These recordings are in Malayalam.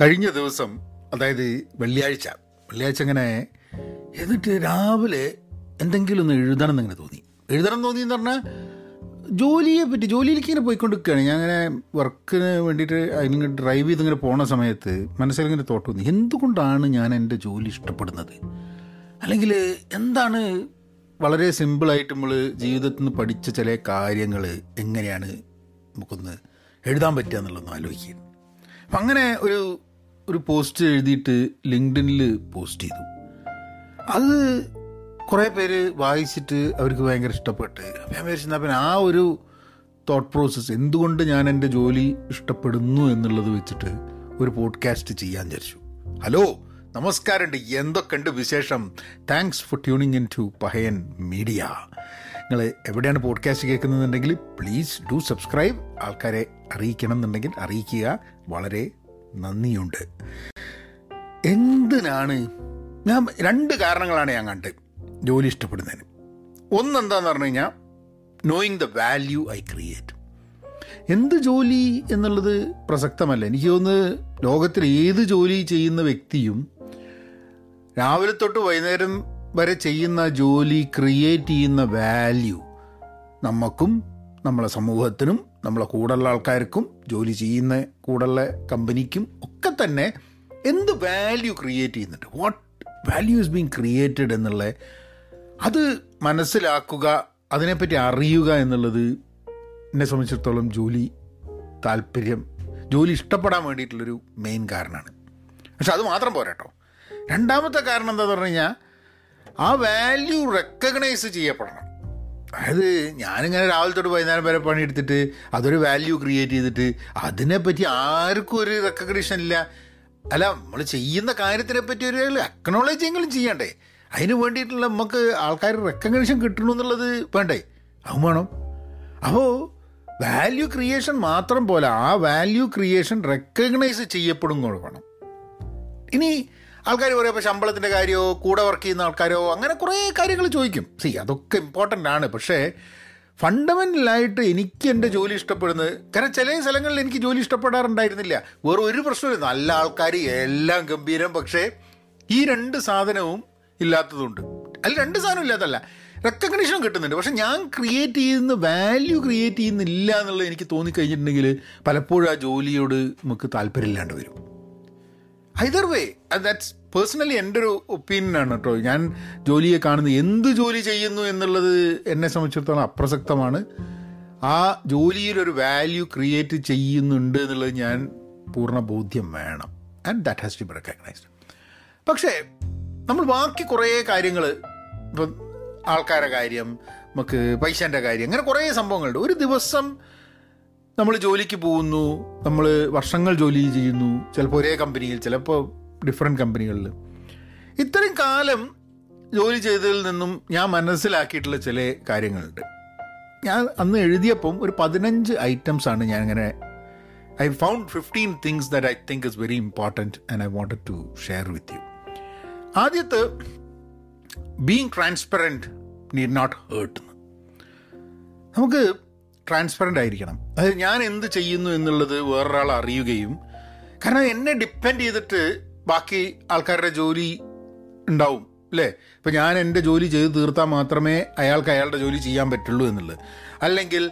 കഴിഞ്ഞ ദിവസം അതായത് വെള്ളിയാഴ്ച വെള്ളിയാഴ്ച ഇങ്ങനെ എന്നിട്ട് രാവിലെ എന്തെങ്കിലും ഒന്ന് എഴുതണം എന്നിങ്ങനെ തോന്നി. എഴുതണം തോന്നി എന്ന് പറഞ്ഞാൽ ജോലിയെ പറ്റി ജോലിയിലേക്ക് ഇങ്ങനെ പോയിക്കൊണ്ടിരിക്കുകയാണ്. ഞാൻ അങ്ങനെ വർക്കിന് വേണ്ടിയിട്ട് അതിങ്ങനെ ഡ്രൈവ് ചെയ്ത് ഇങ്ങനെ പോണ സമയത്ത് മനസ്സിലിങ്ങനെ തോട്ട് തോന്നി എന്തുകൊണ്ടാണ് ഞാൻ എന്റെ ജോലി ഇഷ്ടപ്പെടുന്നത്? അല്ലെങ്കിൽ എന്താണ് വളരെ സിമ്പിളായിട്ട് നമ്മൾ ജീവിതത്തിൽ നിന്ന് പഠിച്ച ചില കാര്യങ്ങൾ എങ്ങനെയാണ് നമുക്കൊന്ന് എഴുതാൻ പറ്റുക എന്നുള്ളതൊന്ന് ആലോചിക്കുക. അപ്പം അങ്ങനെ ഒരു ഒരു പോസ്റ്റ് എഴുതിയിട്ട് ലിങ്ക്ഡിനിൽ പോസ്റ്റ് ചെയ്തു. അത് കുറേ പേര് വായിച്ചിട്ട് അവർക്ക് ഭയങ്കര ഇഷ്ടപ്പെട്ട്. ഞാൻ വിചാരിച്ചാൽ പിന്നെ ആ ഒരു തോട്ട് പ്രോസസ്സ് എന്തുകൊണ്ട് ഞാൻ എന്റെ ജോലി ഇഷ്ടപ്പെടുന്നു എന്നുള്ളത് വെച്ചിട്ട് ഒരു പോഡ്കാസ്റ്റ് ചെയ്യാൻ വിചാരിച്ചു. ഹലോ നമസ്കാരമുണ്ട്. എന്തൊക്കെയുണ്ട് വിശേഷം? Thanks for tuning in to Pahayan media നിങ്ങൾ എവിടെയാണ് പോഡ്കാസ്റ്റ് കേൾക്കുന്നതെന്നുണ്ടെങ്കിൽ പ്ലീസ് ഡു സബ്സ്ക്രൈബ് ആൾക്കാരെ അറിയിക്കണം എന്നുണ്ടെങ്കിൽ അറിയിക്കുക. വളരെ നന്ദിയുണ്ട്. എന്തിനാണ്? ഞാൻ രണ്ട് കാരണങ്ങളാണ് ഞാൻ കണ്ടത് ജോലി ഇഷ്ടപ്പെടുന്നതിന്. ഒന്നെന്താന്ന് പറഞ്ഞു കഴിഞ്ഞാൽ knowing the value I create എന്ത് ജോലി എന്നുള്ളത് പ്രസക്തമല്ല. എനിക്ക് തോന്നുന്നു ലോകത്തിൽ ഏത് ജോലി ചെയ്യുന്ന വ്യക്തിയും രാവിലെ തൊട്ട് വൈകുന്നേരം വരെ ചെയ്യുന്ന ജോലി ക്രിയേറ്റ് ചെയ്യുന്ന വാല്യൂ നമുക്കും നമ്മളെ സമൂഹത്തിനും നമ്മളെ കൂടെയുള്ള ആൾക്കാർക്കും ജോലി ചെയ്യുന്ന കൂടെയുള്ള കമ്പനിക്കും ഒക്കെ തന്നെ എന്ത് വാല്യൂ ക്രിയേറ്റ് ചെയ്യുന്നുണ്ട്? What value is being created എന്നുള്ള അത് മനസ്സിലാക്കുക അതിനെപ്പറ്റി അറിയുക എന്നുള്ളത് എന്നെ സംബന്ധിച്ചിടത്തോളം ജോലി താല്പര്യം ജോലി ഇഷ്ടപ്പെടാൻ വേണ്ടിയിട്ടുള്ളൊരു മെയിൻ കാരണമാണ്. പക്ഷെ അത് മാത്രം പോരാട്ടോ രണ്ടാമത്തെ കാരണം എന്താണെന്ന് പറഞ്ഞു കഴിഞ്ഞാൽ ആ വാല്യൂ റെക്കഗ്നൈസ് ചെയ്യപ്പെടണം. അതായത് ഞാനിങ്ങനെ രാവിലെ തൊട്ട് വൈകുന്നേരം വരെ പണിയെടുത്തിട്ട് അതൊരു വാല്യൂ ക്രിയേറ്റ് ചെയ്തിട്ട് അതിനെപ്പറ്റി ആർക്കും ഒരു റെക്കഗ്നീഷൻ ഇല്ല. അല്ല നമ്മൾ ചെയ്യുന്ന കാര്യത്തിനെ പറ്റി ഒരു അക്നോളജെങ്കിലും ചെയ്യണ്ടേ? അതിന് വേണ്ടിയിട്ടുള്ള നമുക്ക് ആൾക്കാർ റെക്കഗ്നീഷൻ കിട്ടണമെന്നുള്ളത് വേണ്ടേ? അതും വേണം. അപ്പോൾ വാല്യൂ ക്രിയേഷൻ മാത്രം പോലെ ആ വാല്യൂ ക്രിയേഷൻ റെക്കഗ്നൈസ് ചെയ്യപ്പെടും കൂടെ വേണം. ഇനി ആൾക്കാർ പറയും ഇപ്പോൾ ശമ്പളത്തിന്റെ കാര്യമോ കൂടെ വർക്ക് ചെയ്യുന്ന ആൾക്കാരോ? അങ്ങനെ കുറേ കാര്യങ്ങൾ ചോദിക്കും. സി അതൊക്കെ ഇമ്പോർട്ടന്റ് ആണ്. പക്ഷേ ഫണ്ടമെന്റലായിട്ട് എനിക്ക് എന്റെ ജോലി ഇഷ്ടപ്പെടുന്നത് കാരണം ചില സ്ഥലങ്ങളിൽ എനിക്ക് ജോലി ഇഷ്ടപ്പെടാറുണ്ടായിരുന്നില്ല. വേറെ ഒരു പ്രശ്നമില്ല നല്ല ആൾക്കാർ എല്ലാം ഗംഭീരം. പക്ഷേ ഈ രണ്ട് സാധനവും ഇല്ലാത്തതുണ്ട്. അല്ല രണ്ട് സാധനം ഇല്ലാത്തല്ല റെക്കഗ്നീഷൻ കിട്ടുന്നുണ്ട്. പക്ഷെ ഞാൻ ക്രിയേറ്റ് ചെയ്യുന്ന വാല്യൂ ക്രിയേറ്റ് ചെയ്യുന്നില്ല എന്നുള്ളത് എനിക്ക് തോന്നിക്കഴിഞ്ഞിട്ടുണ്ടെങ്കിൽ പലപ്പോഴും ആ ജോലിയോട് നമുക്ക് താല്പര്യമില്ലാണ്ട് വരും. ഐദർ വേ ദാറ്റ്സ് പേഴ്സണലി എന്റെ ഒരു ഒപ്പീനിയനാണ് കേട്ടോ ഞാൻ ജോലിയെ കാണുന്നത് എന്ത് ജോലി ചെയ്യുന്നു എന്നുള്ളത് എന്നെ സംബന്ധിച്ചിടത്തോളം അപ്രസക്തമാണ്. ആ ജോലിയിലൊരു വാല്യൂ ക്രിയേറ്റ് ചെയ്യുന്നുണ്ട് എന്നുള്ളത് ഞാൻ പൂർണ ബോധ്യം വേണം. And that has to be recognised പക്ഷേ നമ്മൾ ബാക്കി കുറേ കാര്യങ്ങൾ ഇപ്പം ആൾക്കാരുടെ കാര്യം നമുക്ക് പൈസേന്റെ കാര്യം അങ്ങനെ കുറേ സംഭവങ്ങളുണ്ട്. ഒരു ദിവസം നമ്മൾ ജോലിക്ക് പോകുന്നു നമ്മൾ വർഷങ്ങൾ ജോലി ചെയ്യുന്നു ചിലപ്പോൾ ഒരേ കമ്പനിയിൽ ചിലപ്പോൾ ഡിഫറെന്റ് കമ്പനികളിൽ ഇത്രയും കാലം ജോലി ചെയ്തതിൽ നിന്നും ഞാൻ മനസ്സിലാക്കിയിട്ടുള്ള ചില കാര്യങ്ങളുണ്ട്. ഞാൻ അന്ന് എഴുതിയപ്പം ഒരു പതിനഞ്ച് ഐറ്റംസ് ആണ് ഞാൻ ഇങ്ങനെ I found fifteen things that I think is very important and I want to share with you ആദ്യത്തെ being transparent need not hurt നമുക്ക് ട്രാൻസ്പെറന്റ് ആയിരിക്കണം. അതായത് ഞാൻ എന്ത് ചെയ്യുന്നു എന്നുള്ളത് വേറൊരാൾ അറിയുകയും കാരണം എന്നെ ഡിപ്പെൻഡ് ചെയ്തിട്ട് ബാക്കി ആൾക്കാരുടെ ജോലി ഉണ്ടാവും അല്ലേ? ഇപ്പം ഞാൻ എന്റെ ജോലി ചെയ്ത് തീർത്താൽ മാത്രമേ അയാൾക്ക് അയാളുടെ ജോലി ചെയ്യാൻ പറ്റുള്ളൂ എന്നുള്ളത്. അല്ലെങ്കിൽ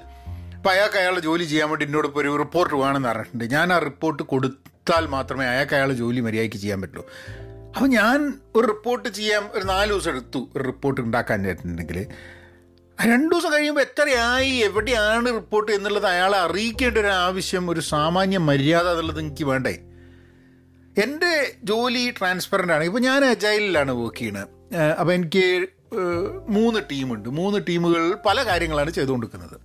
ഇപ്പം അയാൾക്ക് അയാളുടെ ജോലി ചെയ്യാൻ വേണ്ടി എന്നോട് ഇപ്പോൾ ഒരു റിപ്പോർട്ട് വേണമെന്ന് പറഞ്ഞിട്ടുണ്ട്. ഞാൻ ആ റിപ്പോർട്ട് കൊടുത്താൽ മാത്രമേ അയാൾക്ക് അയാളുടെ ജോലി മര്യാദയ്ക്ക് ചെയ്യാൻ പറ്റുള്ളൂ അപ്പം ഞാൻ ഒരു റിപ്പോർട്ട് ചെയ്യാൻ ഒരു നാല് ദിവസം എടുത്തു ഒരു റിപ്പോർട്ട് ഉണ്ടാക്കാൻ ചേട്ടുണ്ടെങ്കിൽ രണ്ടു ദിവസം കഴിയുമ്പോൾ എത്രയായി? എവിടെയാണ് റിപ്പോർട്ട് എന്നുള്ളത് അയാളെ അറിയിക്കേണ്ട ഒരു ആവശ്യം ഒരു സാമാന്യ മര്യാദ എന്നുള്ളത് എനിക്ക് വേണ്ടേ? എന്റെ ജോലി ട്രാൻസ്പെറന്റ് ആണ്. ഇപ്പോൾ ഞാൻ അജൈലിലാണ് വർക്ക് ചെയ്യുന്നത് അപ്പോൾ എനിക്ക് മൂന്ന് ടീമുണ്ട് മൂന്ന് ടീമുകൾ പല കാര്യങ്ങളാണ് ചെയ്തുകൊണ്ടിരിക്കുന്നത്.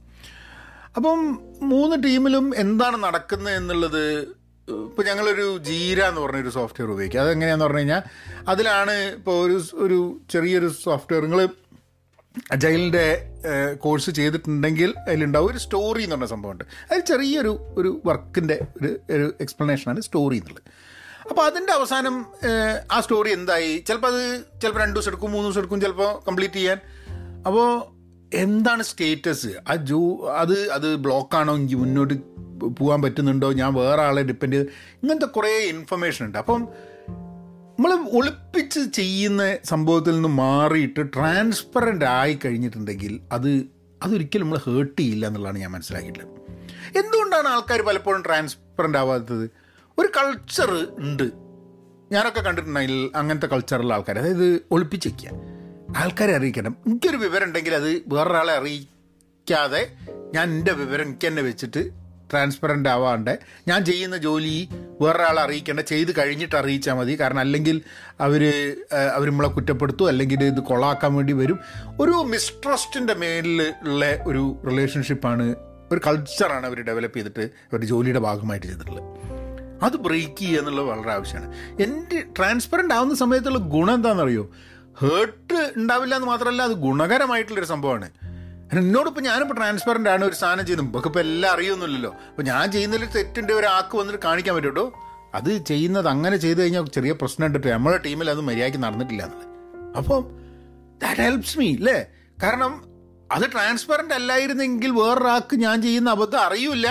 അപ്പം മൂന്ന് ടീമിലും എന്താണ് നടക്കുന്നത് എന്നുള്ളത് ഇപ്പോൾ ഞങ്ങളൊരു ജീര എന്ന് പറഞ്ഞൊരു സോഫ്റ്റ്വെയർ ഉപയോഗിക്കുക. അതെങ്ങനെയാണെന്ന് പറഞ്ഞു കഴിഞ്ഞാൽ അതിലാണ് ഇപ്പോൾ ഒരു ഒരു ചെറിയൊരു സോഫ്റ്റ്വെയർ നിങ്ങൾ അജൈലിന്റെ കോഴ്സ് ചെയ്തിട്ടുണ്ടെങ്കിൽ അതിലുണ്ടാവും ഒരു സ്റ്റോറി എന്ന് പറഞ്ഞ സംഭവമുണ്ട്. അതിൽ ചെറിയൊരു ഒരു വർക്കിന്റെ ഒരു ഒരു എക്സ്പ്ലനേഷനാണ് സ്റ്റോറി എന്നുള്ളത്. അപ്പോൾ അതിന്റെ അവസാനം ആ സ്റ്റോറി എന്തായി? ചിലപ്പോൾ അത് ചിലപ്പോൾ രണ്ട് ദിവസം എടുക്കും മൂന്ന് ദിവസം എടുക്കും ചിലപ്പോൾ കംപ്ലീറ്റ് ചെയ്യാൻ. അപ്പോൾ എന്താണ് സ്റ്റേറ്റസ് ആ ജോ അത് അത് ബ്ലോക്കാണോ എനിക്ക് മുന്നോട്ട് പോകാൻ പറ്റുന്നുണ്ടോ? ഞാൻ വേറെ ആളെ ഡിപ്പെൻഡ് ചെയ്ത് ഇങ്ങനത്തെ കുറേ ഇൻഫർമേഷൻ ഉണ്ട്. അപ്പം നമ്മൾ ഒളിപ്പിച്ച് ചെയ്യുന്ന സംഭവത്തിൽ നിന്ന് മാറിയിട്ട് ട്രാൻസ്പെറന്റ് ആയി കഴിഞ്ഞിട്ടുണ്ടെങ്കിൽ അത് അതൊരിക്കലും നമ്മൾ ഹേർട്ട് ചെയ്യില്ല എന്നുള്ളതാണ് ഞാൻ മനസ്സിലാക്കിയിട്ടുള്ളത്. എന്തുകൊണ്ടാണ് ആൾക്കാർ പലപ്പോഴും ട്രാൻസ്പെറന്റ് ആവാത്തത്? ഒരു കൾച്ചർ ഉണ്ട്. ഞാനൊക്കെ കണ്ടിട്ടുണ്ടെങ്കിൽ അങ്ങനത്തെ കൾച്ചറുള്ള ആൾക്കാർ അതായത് ഒളിപ്പിച്ച് വയ്ക്കുക ആൾക്കാരെ അറിയിക്കണം. എനിക്കൊരു വിവരം ഉണ്ടെങ്കിൽ അത് വേറൊരാളെ അറിയിക്കാതെ ഞാൻ എന്റെ വിവരം എനിക്ക് തന്നെ വെച്ചിട്ട് ട്രാൻസ്പെറന്റ് ആവാണ്ട്. ഞാൻ ചെയ്യുന്ന ജോലി വേറൊരാളെ അറിയിക്കേണ്ട ചെയ്ത് കഴിഞ്ഞിട്ട് അറിയിച്ചാൽ മതി. കാരണം അല്ലെങ്കിൽ അവർ അവർ നമ്മളെ കുറ്റപ്പെടുത്തും അല്ലെങ്കിൽ ഇത് കൊളാക്കാൻ വേണ്ടി വരും. ഒരു മിസ്ട്രസ്റ്റിന്റെ മേലിൽ ഉള്ള ഒരു റിലേഷൻഷിപ്പാണ് ഒരു കൾച്ചറാണ് അവർ ഡെവലപ്പ് ചെയ്തിട്ട് അവർ ജോലിയുടെ ഭാഗമായിട്ട് ചെയ്തിട്ടുള്ളത്. അത് ബ്രേക്ക് ചെയ്യുക എന്നുള്ളത് വളരെ ആവശ്യമാണ്. എന്റെ ട്രാൻസ്പെറന്റ് ആവുന്ന സമയത്തുള്ള ഗുണം എന്താണെന്നറിയോ? ഹേർട്ട് ഉണ്ടാവില്ല എന്ന് മാത്രമല്ല അത് ഗുണകരമായിട്ടുള്ളൊരു സംഭവമാണ്. എന്നോടിപ്പോൾ ഞാനിപ്പോൾ ട്രാൻസ്പെറന്റ് ആണ് ഒരു സാധനം ചെയ്യുന്നത്. നമുക്ക് എല്ലാം അറിയൊന്നുമില്ലല്ലോ. അപ്പോൾ ഞാൻ ചെയ്യുന്നതിൽ തെറ്റിന്റെ ഒരു ആക്ക് വന്നിട്ട് കാണിക്കാൻ പറ്റുമോ അത് ചെയ്യുന്നത് അങ്ങനെ ചെയ്ത് കഴിഞ്ഞാൽ ചെറിയ പ്രശ്നം ഉണ്ടിട്ട് നമ്മുടെ ടീമിൽ അത് മര്യാദയ്ക്ക് നടന്നിട്ടില്ല എന്നുള്ളത്. അപ്പം ദാറ്റ് ഹെൽപ്സ് മീ അല്ലേ കാരണം അത് ട്രാൻസ്പെറന്റ് അല്ലായിരുന്നെങ്കിൽ വേറൊരാൾക്ക് ഞാൻ ചെയ്യുന്ന അബദ്ധം അറിയില്ല.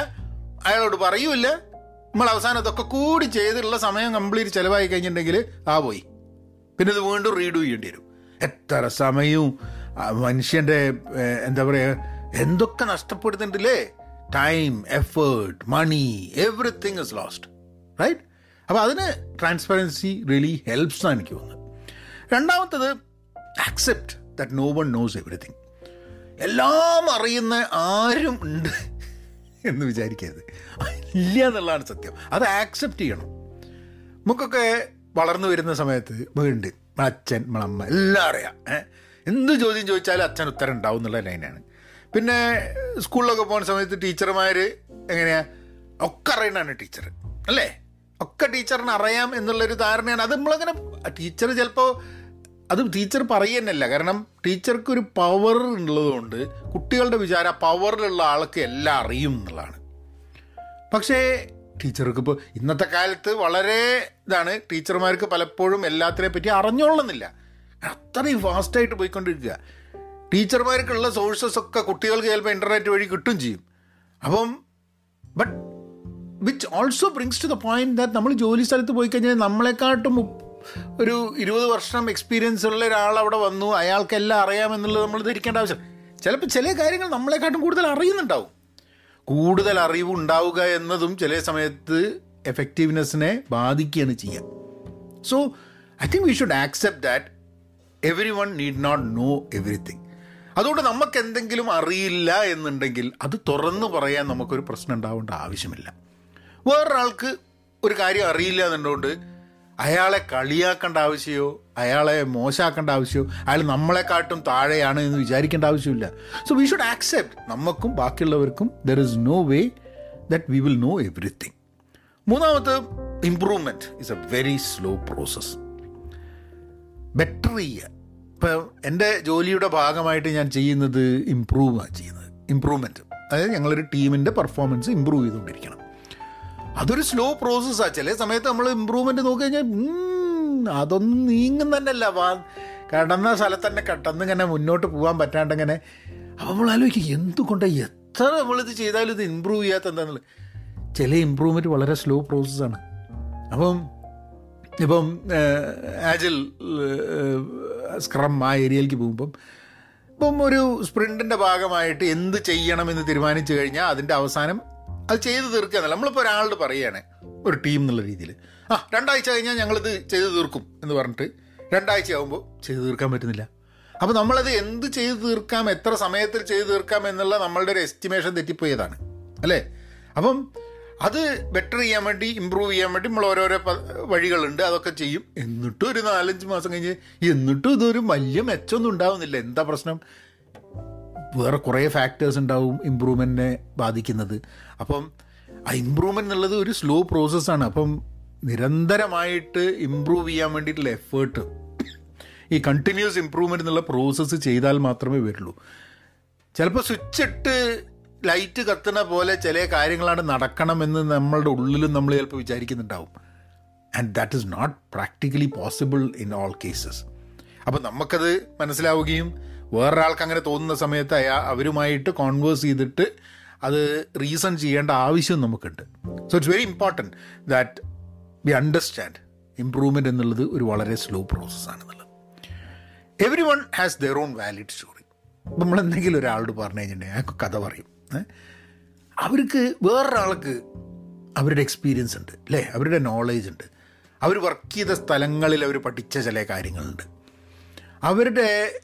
അയാളോട് പറയൂല നമ്മൾ അവസാനം അതൊക്കെ കൂടി ചെയ്തിട്ടുള്ള സമയം കംപ്ലീറ്റ് ചിലവായി കഴിഞ്ഞിട്ടുണ്ടെങ്കിൽ ആ പോയി. പിന്നെ ഇത് വീണ്ടും റീഡു ചെയ്യേണ്ടി വരും. എത്ര സമയവും മനുഷ്യന്റെ എന്താ പറയുക എന്തൊക്കെ നഷ്ടപ്പെടുന്നുണ്ടല്ലേ? Time effort money everything is lost right അപ്പോൾ അതിന് ട്രാൻസ്പെറൻസി റിയലി ഹെൽപ്സ് എന്നാണ് എനിക്ക് തോന്നുന്നത്. രണ്ടാമത്തത് accept that no one knows everything എല്ലാം അറിയുന്ന ആരും ഉണ്ട് എന്ന് വിചാരിക്കരുത്. ഇല്ല എന്നുള്ളതാണ് സത്യം. അത് ആക്സെപ്റ്റ് ചെയ്യണം. നമുക്കൊക്കെ വളർന്നു വരുന്ന സമയത്ത് വീണ്ടും അച്ഛൻ നമ്മളമ്മ എല്ലാം അറിയാം? എന്ത് ചോദ്യം ചോദിച്ചാലും അച്ഛൻ ഉത്തരം ഉണ്ടാവും എന്നുള്ള ലൈനാണ്. പിന്നെ സ്കൂളിലൊക്കെ പോകുന്ന സമയത്ത് ടീച്ചർമാർ എങ്ങനെയാ? ഒക്കെ അറിയണാണ് ടീച്ചർ അല്ലേ? ഒക്കെ ടീച്ചറിന് അറിയാം എന്നുള്ളൊരു ധാരണയാണ്. അത് നമ്മളങ്ങനെ ടീച്ചർ ചിലപ്പോൾ അത് ടീച്ചർ പറയുന്നല്ല. കാരണം ടീച്ചർക്ക് ഒരു പവർ ഉള്ളതുകൊണ്ട് കുട്ടികളുടെ വിചാരം പവറിലുള്ള ആൾക്ക് എല്ലാം അറിയും എന്നുള്ളതാണ്. പക്ഷേ ടീച്ചർക്ക് ഇപ്പോൾ ഇന്നത്തെ കാലത്ത് വളരെ ഇതാണ്. ടീച്ചർമാർക്ക് പലപ്പോഴും എല്ലാത്തിനെ പറ്റി അറിഞ്ഞോളുന്നില്ല അത്രയും ഫാസ്റ്റായിട്ട് പോയിക്കൊണ്ടിരിക്കുക. ടീച്ചർമാർക്കുള്ള സോഴ്സസ് ഒക്കെ കുട്ടികൾക്ക് ചിലപ്പോൾ ഇന്റർനെറ്റ് വഴി കിട്ടും ചെയ്യും. അപ്പം but which also brings to the point that നമ്മൾ ജോലി സ്ഥലത്ത് പോയി കഴിഞ്ഞാൽ നമ്മളെക്കാട്ടും ഒരു ഇരുപത് വർഷം എക്സ്പീരിയൻസ് ഉള്ള ഒരാൾ അവിടെ വന്നു. അയാൾക്കെല്ലാം അറിയാമെന്നുള്ളത് നമ്മൾ ധരിക്കേണ്ട ആവശ്യം. ചിലപ്പോൾ ചില കാര്യങ്ങൾ നമ്മളെക്കാട്ടും കൂടുതൽ അറിയുന്നുണ്ടാവും. കൂടുതൽ അറിവ് ഉണ്ടാവുക എന്നതും ചില സമയത്ത് എഫക്റ്റീവ്നെസ്സിനെ ബാധിക്കുകയാണ് ചെയ്യുക so I think we should accept that every one need not know everything അതുകൊണ്ട് നമുക്ക് എന്തെങ്കിലും അറിയില്ല എന്നുണ്ടെങ്കിൽ അത് തുറന്നു പറയാൻ നമുക്കൊരു പ്രശ്നം ഉണ്ടാവേണ്ട ആവശ്യമില്ല. വേറൊരാൾക്ക് ഒരു കാര്യം അറിയില്ല എന്നുണ്ടോണ്ട് അയാളെ കളിയാക്കേണ്ട ആവശ്യമോ അയാളെ മോശമാക്കേണ്ട ആവശ്യമോ അയാൾ നമ്മളെക്കാട്ടും താഴെയാണ് എന്ന് വിചാരിക്കേണ്ട ആവശ്യമില്ല. സോ വി ഷുഡ് ആക്സെപ്റ്റ് നമുക്കും ബാക്കിയുള്ളവർക്കും there is no way that we will know everything മൂന്നാമത്തെ improvement is a very slow process better ചെയ്യുക ഇപ്പം എന്റെ ജോലിയുടെ ഭാഗമായിട്ട് ഞാൻ ചെയ്യുന്നത് ഇമ്പ്രൂവ് ചെയ്യുന്നത്. ഇമ്പ്രൂവ്മെന്റ് അതായത് ഞങ്ങളൊരു ടീമിന്റെ പെർഫോമൻസ് ഇമ്പ്രൂവ് ചെയ്തുകൊണ്ടിരിക്കണം. അതൊരു സ്ലോ പ്രോസസ്സാണ് ചില സമയത്ത് നമ്മൾ ഇമ്പ്രൂവ്മെന്റ് നോക്കി കഴിഞ്ഞാൽ അതൊന്നും നീങ്ങും തന്നെയല്ല. വാ കടന്ന സ്ഥലത്ത് തന്നെ കട്ടന്ന് ഇങ്ങനെ മുന്നോട്ട് പോകാൻ പറ്റാണ്ട് അപ്പോൾ അപ്പം നമ്മൾ ആലോചിക്കും എന്തുകൊണ്ട് എത്ര നമ്മളിത് ചെയ്താലും ഇത് ഇമ്പ്രൂവ് ചെയ്യാത്ത എന്താണെന്നുള്ളത് ചില ഇമ്പ്രൂവ്മെന്റ് വളരെ സ്ലോ പ്രോസസ്സാണ് അപ്പം ഇപ്പം ആജിൽ സ്ക്രം ആ ഏരിയയിലേക്ക് പോകുമ്പം ഇപ്പം ഒരു സ്പ്രിന്റിന്റെ ഭാഗമായിട്ട് എന്ത് ചെയ്യണമെന്ന് തീരുമാനിച്ചു കഴിഞ്ഞാൽ അതിന്റെ അവസാനം അത് ചെയ്ത് തീർക്കുക എന്നല്ല. നമ്മളിപ്പോൾ ഒരാളോട് പറയുകയാണ് ഒരു ടീം എന്നുള്ള രീതിയിൽ ആ രണ്ടാഴ്ച കഴിഞ്ഞാൽ ഞങ്ങളിത് ചെയ്ത് തീർക്കും എന്ന് പറഞ്ഞിട്ട് രണ്ടാഴ്ച ആകുമ്പോൾ ചെയ്ത് തീർക്കാൻ പറ്റുന്നില്ല. അപ്പോൾ നമ്മളത് എന്ത് ചെയ്ത് തീർക്കാം എത്ര സമയത്തിൽ ചെയ്ത് തീർക്കാം എന്നുള്ള നമ്മളുടെ ഒരു എസ്റ്റിമേഷൻ തെറ്റിപ്പോയതാണ്. അല്ലേ? അപ്പം അത് ബെറ്റർ ചെയ്യാൻ വേണ്ടി ഇമ്പ്രൂവ് ചെയ്യാൻ വേണ്ടി നമ്മൾ ഓരോരോ വഴികളുണ്ട് അതൊക്കെ ചെയ്യും. എന്നിട്ടും ഒരു നാലഞ്ച് മാസം കഴിഞ്ഞ് എന്നിട്ടും ഇതൊരു വലിയ മെച്ചമൊന്നും ഉണ്ടാവുന്നില്ല. എന്താ പ്രശ്നം? വേറെ കുറേ ഫാക്ടേഴ്സ് ഉണ്ടാവും ഇമ്പ്രൂവ്മെന്റിനെ ബാധിക്കുന്നത്. അപ്പം ആ ഇമ്പ്രൂവ്മെന്റ് എന്നുള്ളത് ഒരു സ്ലോ പ്രോസസ്സാണ് അപ്പം നിരന്തരമായിട്ട് ഇമ്പ്രൂവ് ചെയ്യാൻ വേണ്ടിയിട്ടുള്ള എഫേർട്ട് ഈ കണ്ടിന്യൂസ് ഇമ്പ്രൂവ്മെന്റ് എന്നുള്ള പ്രോസസ്സ് ചെയ്താൽ മാത്രമേ വരുള്ളൂ. ചിലപ്പോൾ സ്വിച്ച് ഇട്ട് ലൈറ്റ് കത്തണ പോലെ ചില കാര്യങ്ങളാണ് നടക്കണമെന്ന് നമ്മളുടെ ഉള്ളിലും നമ്മൾ ചിലപ്പോൾ വിചാരിക്കുന്നുണ്ടാവും. And that is not practically possible in all cases അപ്പോൾ നമുക്കത് മനസ്സിലാവുകയും വേറൊരാൾക്ക് അങ്ങനെ തോന്നുന്ന സമയത്ത് അയാ അവരുമായിട്ട് കോൺവേഴ്സ് ചെയ്തിട്ട് അത് റീസൺ ചെയ്യേണ്ട ആവശ്യം നമുക്കുണ്ട്. So it's very important that we understand improvement എന്നുള്ളത് ഒരു വളരെ slow പ്രോസസ്സാണെന്നുള്ളത് every one has their own valid story നമ്മൾ എന്തെങ്കിലും ഒരാളോട് പറഞ്ഞു കഴിഞ്ഞിട്ടുണ്ടെങ്കിൽ അയാൾക്ക് കഥ പറയും? അവർക്ക് വേറൊരാൾക്ക് അവരുടെ എക്സ്പീരിയൻസ് ഉണ്ട് അല്ലേ? അവരുടെ നോളേജ് ഉണ്ട്. അവർ വർക്ക് ചെയ്ത സ്ഥലങ്ങളിൽ അവർ പഠിച്ച ചില കാര്യങ്ങളുണ്ട്. അവരുടെ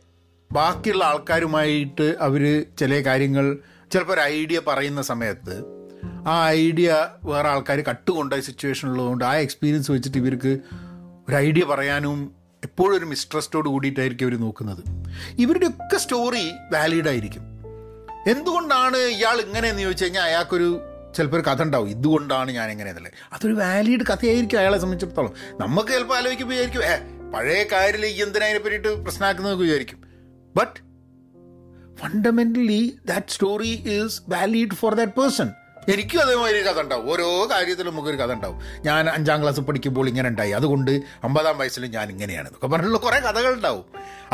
ബാക്കിയുള്ള ആൾക്കാരുമായിട്ട് അവർ ചില കാര്യങ്ങൾ ചിലപ്പോൾ ഒരു ഐഡിയ പറയുന്ന സമയത്ത് ആ ഐഡിയ വേറെ ആൾക്കാർ കട്ടുകൊണ്ട സിറ്റുവേഷൻ ഉള്ളതുകൊണ്ട് ആ എക്സ്പീരിയൻസ് വെച്ചിട്ട് ഇവർക്ക് ഒരു ഐഡിയ പറയാനും എപ്പോഴും ഒരു മിസ്ട്രസ്റ്റോട് കൂടിയിട്ടായിരിക്കും അവർ നോക്കുന്നത്. ഇവരുടെയൊക്കെ സ്റ്റോറി വാലിഡ് ആയിരിക്കും. എന്തുകൊണ്ടാണ് ഇയാൾ ഇങ്ങനെയെന്ന് ചോദിച്ചു കഴിഞ്ഞാൽ അയാൾക്കൊരു ചിലപ്പോൾ ഒരു കഥ ഉണ്ടാവും. ഇതുകൊണ്ടാണ് ഞാൻ എങ്ങനെ എന്നുള്ളത് അതൊരു വാലിഡ് കഥയായിരിക്കും അയാളെ സംബന്ധിച്ചിടത്തോളം. നമുക്ക് ചിലപ്പോൾ ആലോചിക്കുമ്പോൾ വിചാരിക്കും ഏ പഴയ കാര്യത്തിൽ ഈ എന്തിനാ പറ്റിയിട്ട് പ്രശ്നമാക്കുന്നതൊക്കെ വിചാരിക്കും. But fundamentally that story is valid for that person എനിക്കും അതേമാതിരി കഥ ഉണ്ടാവും. ഓരോ കാര്യത്തിലും നമുക്കൊരു കഥ ഉണ്ടാവും. ഞാൻ അഞ്ചാം ക്ലാസ് പഠിക്കുമ്പോൾ ഇങ്ങനെ ഉണ്ടായി. അതുകൊണ്ട് അമ്പതാം വയസ്സിലും ഞാൻ ഇങ്ങനെയാണ് എന്നൊക്കെ പറഞ്ഞിട്ടുള്ള കുറേ കഥകൾ ഉണ്ടാവും.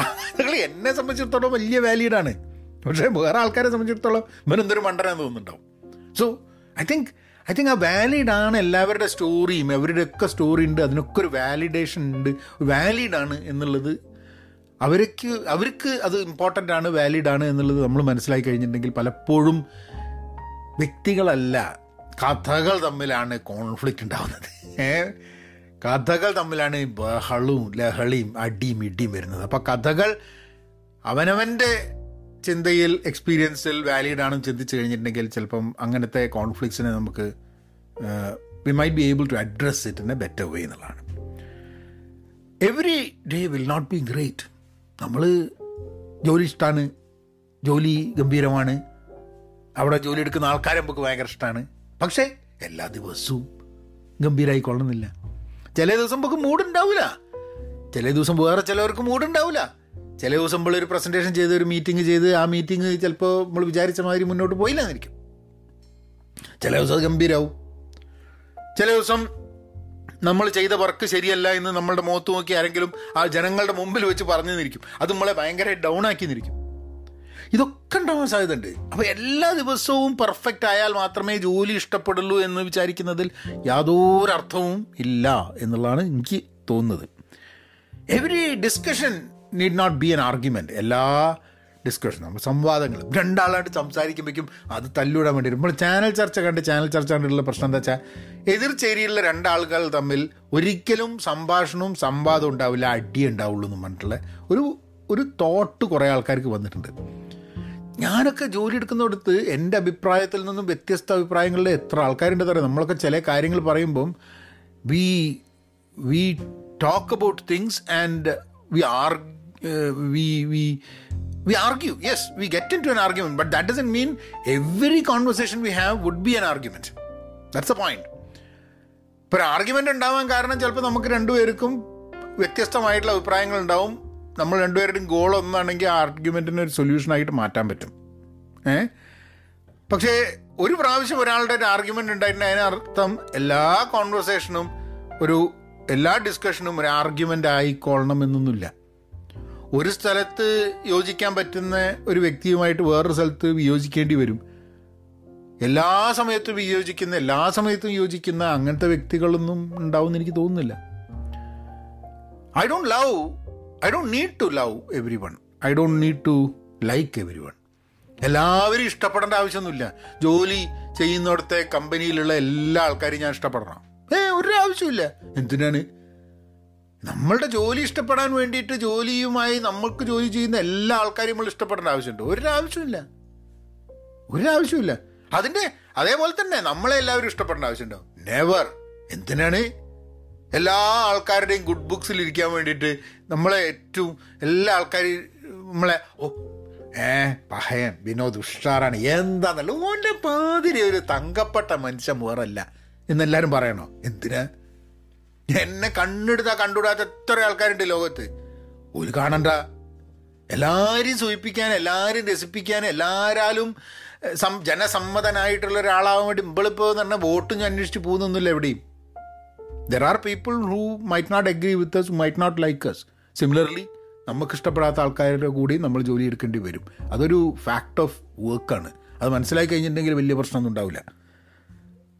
കഥകൾ എന്നെ സംബന്ധിച്ചിടത്തോളം വലിയ വാലിഡാണ് പക്ഷേ വേറെ ആൾക്കാരെ സംബന്ധിച്ചിടത്തോളം ഇവനെന്തൊരു മണ്ടനെന്ന് തോന്നുന്നുണ്ടാവും. So I think I think ആ വാലിഡ് ആണ് എല്ലാവരുടെ സ്റ്റോറിയും അവരുടെ ഒക്കെ സ്റ്റോറി ഉണ്ട് അതിനൊക്കെ ഒരു വാലിഡേഷൻ ഉണ്ട്. വാലിഡ് ആണ് എന്നുള്ളത് അവർക്ക് അവർക്ക് അത് ഇമ്പോർട്ടന്റ് ആണ് വാലിഡ് ആണ് എന്നുള്ളത് നമ്മൾ മനസ്സിലാക്കി കഴിഞ്ഞിട്ടുണ്ടെങ്കിൽ പലപ്പോഴും വ്യക്തികളല്ല കഥകൾ തമ്മിലാണ് കോൺഫ്ലിക്റ്റ് ഉണ്ടാവുന്നത്. കഥകൾ തമ്മിലാണ് ബഹളും ലഹളിയും അടിയും ഇടിയും വരുന്നത്. അപ്പോൾ കഥകൾ അവനവന്റെ ചിന്തയിൽ എക്സ്പീരിയൻസിൽ വാലിഡ് ആണെന്ന് ചിന്തിച്ച് കഴിഞ്ഞിട്ടുണ്ടെങ്കിൽ ചിലപ്പം അങ്ങനത്തെ കോൺഫ്ലിക്ട്സിനെ നമുക്ക് we might be able to address it in a better way എന്നുള്ളതാണ്. Every day will not be great നമ്മൾ ജോലി ഇഷ്ടമാണ് ജോലി ഗംഭീരമാണ് അവിടെ ജോലി എടുക്കുന്ന ആൾക്കാരെ നമുക്ക് ഭയങ്കര ഇഷ്ടമാണ് പക്ഷേ എല്ലാ ദിവസവും ഗംഭീരമായിക്കൊള്ളുന്നില്ല ചില ദിവസം നമുക്ക് മൂഡ് ഉണ്ടാവില്ല ചില ദിവസം വേറെ ചിലവർക്ക് മൂടുണ്ടാവില്ല ചില ദിവസം നമ്മൾ ഒരു പ്രസന്റേഷൻ ചെയ്ത് ഒരു മീറ്റിംഗ് ചെയ്ത് ആ മീറ്റിംഗ് ചിലപ്പോൾ നമ്മൾ വിചാരിച്ച മാതിരി മുന്നോട്ട് പോയില്ലന്നിരിക്കും. ചില ദിവസം അത് ഗംഭീരാവും. ചില ദിവസം നമ്മൾ ചെയ്ത വർക്ക് ശരിയല്ല എന്ന് നമ്മളുടെ മുഖത്ത് നോക്കി ആരെങ്കിലും ആ ജനങ്ങളുടെ മുമ്പിൽ വെച്ച് പറഞ്ഞു നിന്നിരിക്കും അത് നമ്മളെ ഭയങ്കര ഡൗൺ ആക്കി നിന്നിരിക്കും ഇതൊക്കെ ഉണ്ടാവാൻ സാധ്യതയുണ്ട്. അപ്പോൾ എല്ലാ ദിവസവും പെർഫെക്റ്റ് ആയാൽ മാത്രമേ ജോലി ഇഷ്ടപ്പെടുള്ളൂ എന്ന് വിചാരിക്കുന്നതിൽ യാതൊരർത്ഥവും ഇല്ല എന്നുള്ളതാണ് എനിക്ക് തോന്നുന്നത്. Every discussion need not be an argument എല്ലാ ഡിസ്കഷൻ നമ്മൾ സംവാദങ്ങൾ. രണ്ടാളായിട്ട് സംസാരിക്കുമ്പോഴേക്കും അത് തല്ലിവിടാൻ വേണ്ടി. നമ്മൾ ചാനൽ ചർച്ച കണ്ട് ചാനൽ ചർച്ച കണ്ടിട്ടുള്ള പ്രശ്നം എന്താ വെച്ചാൽ എതിർ ചേരിയിലുള്ള രണ്ടാളുകൾ തമ്മിൽ ഒരിക്കലും സംഭാഷണവും സംവാദവും ഉണ്ടാവില്ല അടി ഉണ്ടാവുള്ളൂ എന്ന് പറഞ്ഞിട്ടുള്ള ഒരു ഒരു തോട്ട് കുറേ ആൾക്കാർക്ക് വന്നിട്ടുണ്ട്. ഞാനൊക്കെ ജോലി എടുക്കുന്നിടത്ത് എന്റെ അഭിപ്രായത്തിൽ നിന്നും വ്യത്യസ്ത അഭിപ്രായങ്ങളിൽ എത്ര ആൾക്കാരുണ്ട് അറിയാം. നമ്മളൊക്കെ ചില കാര്യങ്ങൾ പറയുമ്പം we we talk about things and we are we we we argue yes we get into an argument but that doesn't mean every conversation we have would be an argument that's a point ഇപ്പോൾ ഒരു ആർഗ്യുമെന്റ് ഉണ്ടാവാൻ കാരണം ചിലപ്പോൾ നമുക്ക് രണ്ടുപേർക്കും വ്യത്യസ്തമായിട്ടുള്ള അഭിപ്രായങ്ങൾ ഉണ്ടാവും. നമ്മൾ രണ്ടുപേരുടെയും ഗോൾ ഒന്നാണെങ്കിൽ ആ ആർഗ്യുമെന്റിന് ഒരു സൊല്യൂഷനായിട്ട് മാറ്റാൻ പറ്റും. ഏ? പക്ഷേ ഒരു പ്രാവശ്യം ഒരാളുടെ ഒരു ആർഗ്യുമെന്റ് ഉണ്ടായിട്ടുണ്ടെങ്കിൽ അതിനർത്ഥം എല്ലാ കോൺവെർസേഷനും ഒരു എല്ലാ ഡിസ്കഷനും ഒരു ആർഗ്യുമെന്റ് ആയിക്കൊള്ളണം എന്നൊന്നുമില്ല. ഒരു സ്ഥലത്ത് യോജിക്കാൻ പറ്റുന്ന ഒരു വ്യക്തിയുമായിട്ട് വേറൊരു സ്ഥലത്ത് വിയോജിക്കേണ്ടി വരും. എല്ലാ സമയത്തും വിയോജിക്കുന്ന എല്ലാ സമയത്തും യോജിക്കുന്ന അങ്ങനത്തെ വ്യക്തികളൊന്നും ഉണ്ടാവും എനിക്ക് തോന്നുന്നില്ല. I don't love I don't need to love every one I don't need to like every one എല്ലാവരും ഇഷ്ടപ്പെടേണ്ട ആവശ്യമൊന്നുമില്ല. ജോലി ചെയ്യുന്നിടത്തെ കമ്പനിയിലുള്ള എല്ലാ ആൾക്കാരെയും ഞാൻ ഇഷ്ടപ്പെടണം. ഏ ഒരു ആവശ്യമില്ല എന്തിനാണ്? നമ്മളുടെ ജോലി ഇഷ്ടപ്പെടാൻ വേണ്ടിയിട്ട് ജോലിയുമായി നമ്മൾക്ക് ജോലി ചെയ്യുന്ന എല്ലാ ആൾക്കാരും നമ്മൾ ഇഷ്ടപ്പെടേണ്ട ആവശ്യമുണ്ട്. ഒരാവശ്യമില്ല ഒരാവശ്യമില്ല അതിന്റെ അതേപോലെ തന്നെ നമ്മളെ എല്ലാവരും ഇഷ്ടപ്പെടേണ്ട ആവശ്യമുണ്ടാവും നെവർ എന്തിനാണ്? എല്ലാ ആൾക്കാരുടെയും ഗുഡ് ബുക്സിൽ ഇരിക്കാൻ വേണ്ടിയിട്ട് നമ്മളെ ഏറ്റവും എല്ലാ ആൾക്കാരും നമ്മളെ ഓ ഏ പഹയൻ വിനോദ് ഉഷാറാണ്. എന്താന്നല്ല ഓന്റെ പാതിരി ഒരു തങ്കപ്പെട്ട മനുഷ്യൻ വേറല്ല. എന്നെല്ലാവരും പറയണോ? എന്തിനാ? എന്നെ കണ്ണെടുത്താ കണ്ടുവിടാത്ത എത്ര ആൾക്കാരുണ്ട് ലോകത്ത്. ഒരു കാണണ്ട. എല്ലാവരെയും സൂചിപ്പിക്കാൻ എല്ലാവരും രസിപ്പിക്കാൻ എല്ലാവരാലും സം ജനസമ്മതനായിട്ടുള്ള ഒരാളാവാൻ വേണ്ടി ഇമ്പളിപ്പോ എന്ന് പറഞ്ഞാൽ വോട്ടും അന്വേഷിച്ച് പോകുന്നൊന്നുമില്ല എവിടെയും. There are people who might not agree with us might not like us. Similarly നമുക്ക് ഇഷ്ടപ്പെടാത്ത ആൾക്കാരുടെ കൂടി നമ്മൾ ജോലി എടുക്കേണ്ടി വരും. അതൊരു ഫാക്ട് ഓഫ് വർക്കാണ് അത് മനസ്സിലാക്കി കഴിഞ്ഞിട്ടുണ്ടെങ്കിൽ വലിയ പ്രശ്നമൊന്നും ഉണ്ടാവില്ല.